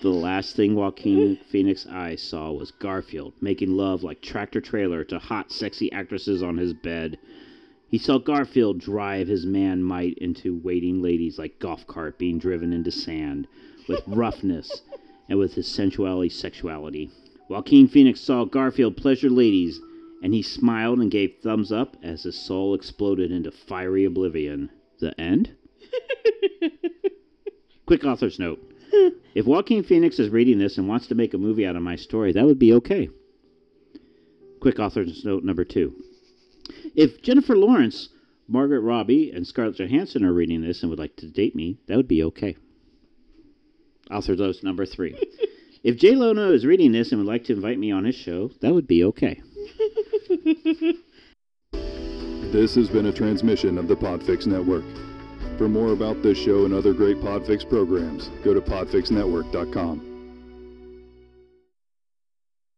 the last thing Joaquin Phoenix's eyes saw was Garfield making love like tractor trailer to hot, sexy actresses on his bed. He saw Garfield drive his man might into waiting ladies like golf cart being driven into sand, with roughness and with his sensuality sexuality. Joaquin Phoenix saw Garfield pleasure ladies, and he smiled and gave thumbs up as his soul exploded into fiery oblivion. The end? Quick author's note. If Joaquin Phoenix is reading this and wants to make a movie out of my story, that would be okay. Quick author's note number two. If Jennifer Lawrence, Margaret Robbie, and Scarlett Johansson are reading this and would like to date me, that would be okay. Author's note number three. If Jay Leno is reading this and would like to invite me on his show, that would be okay. This has been a transmission of the Podfix Network. For more about this show and other great Podfix programs, go to podfixnetwork.com.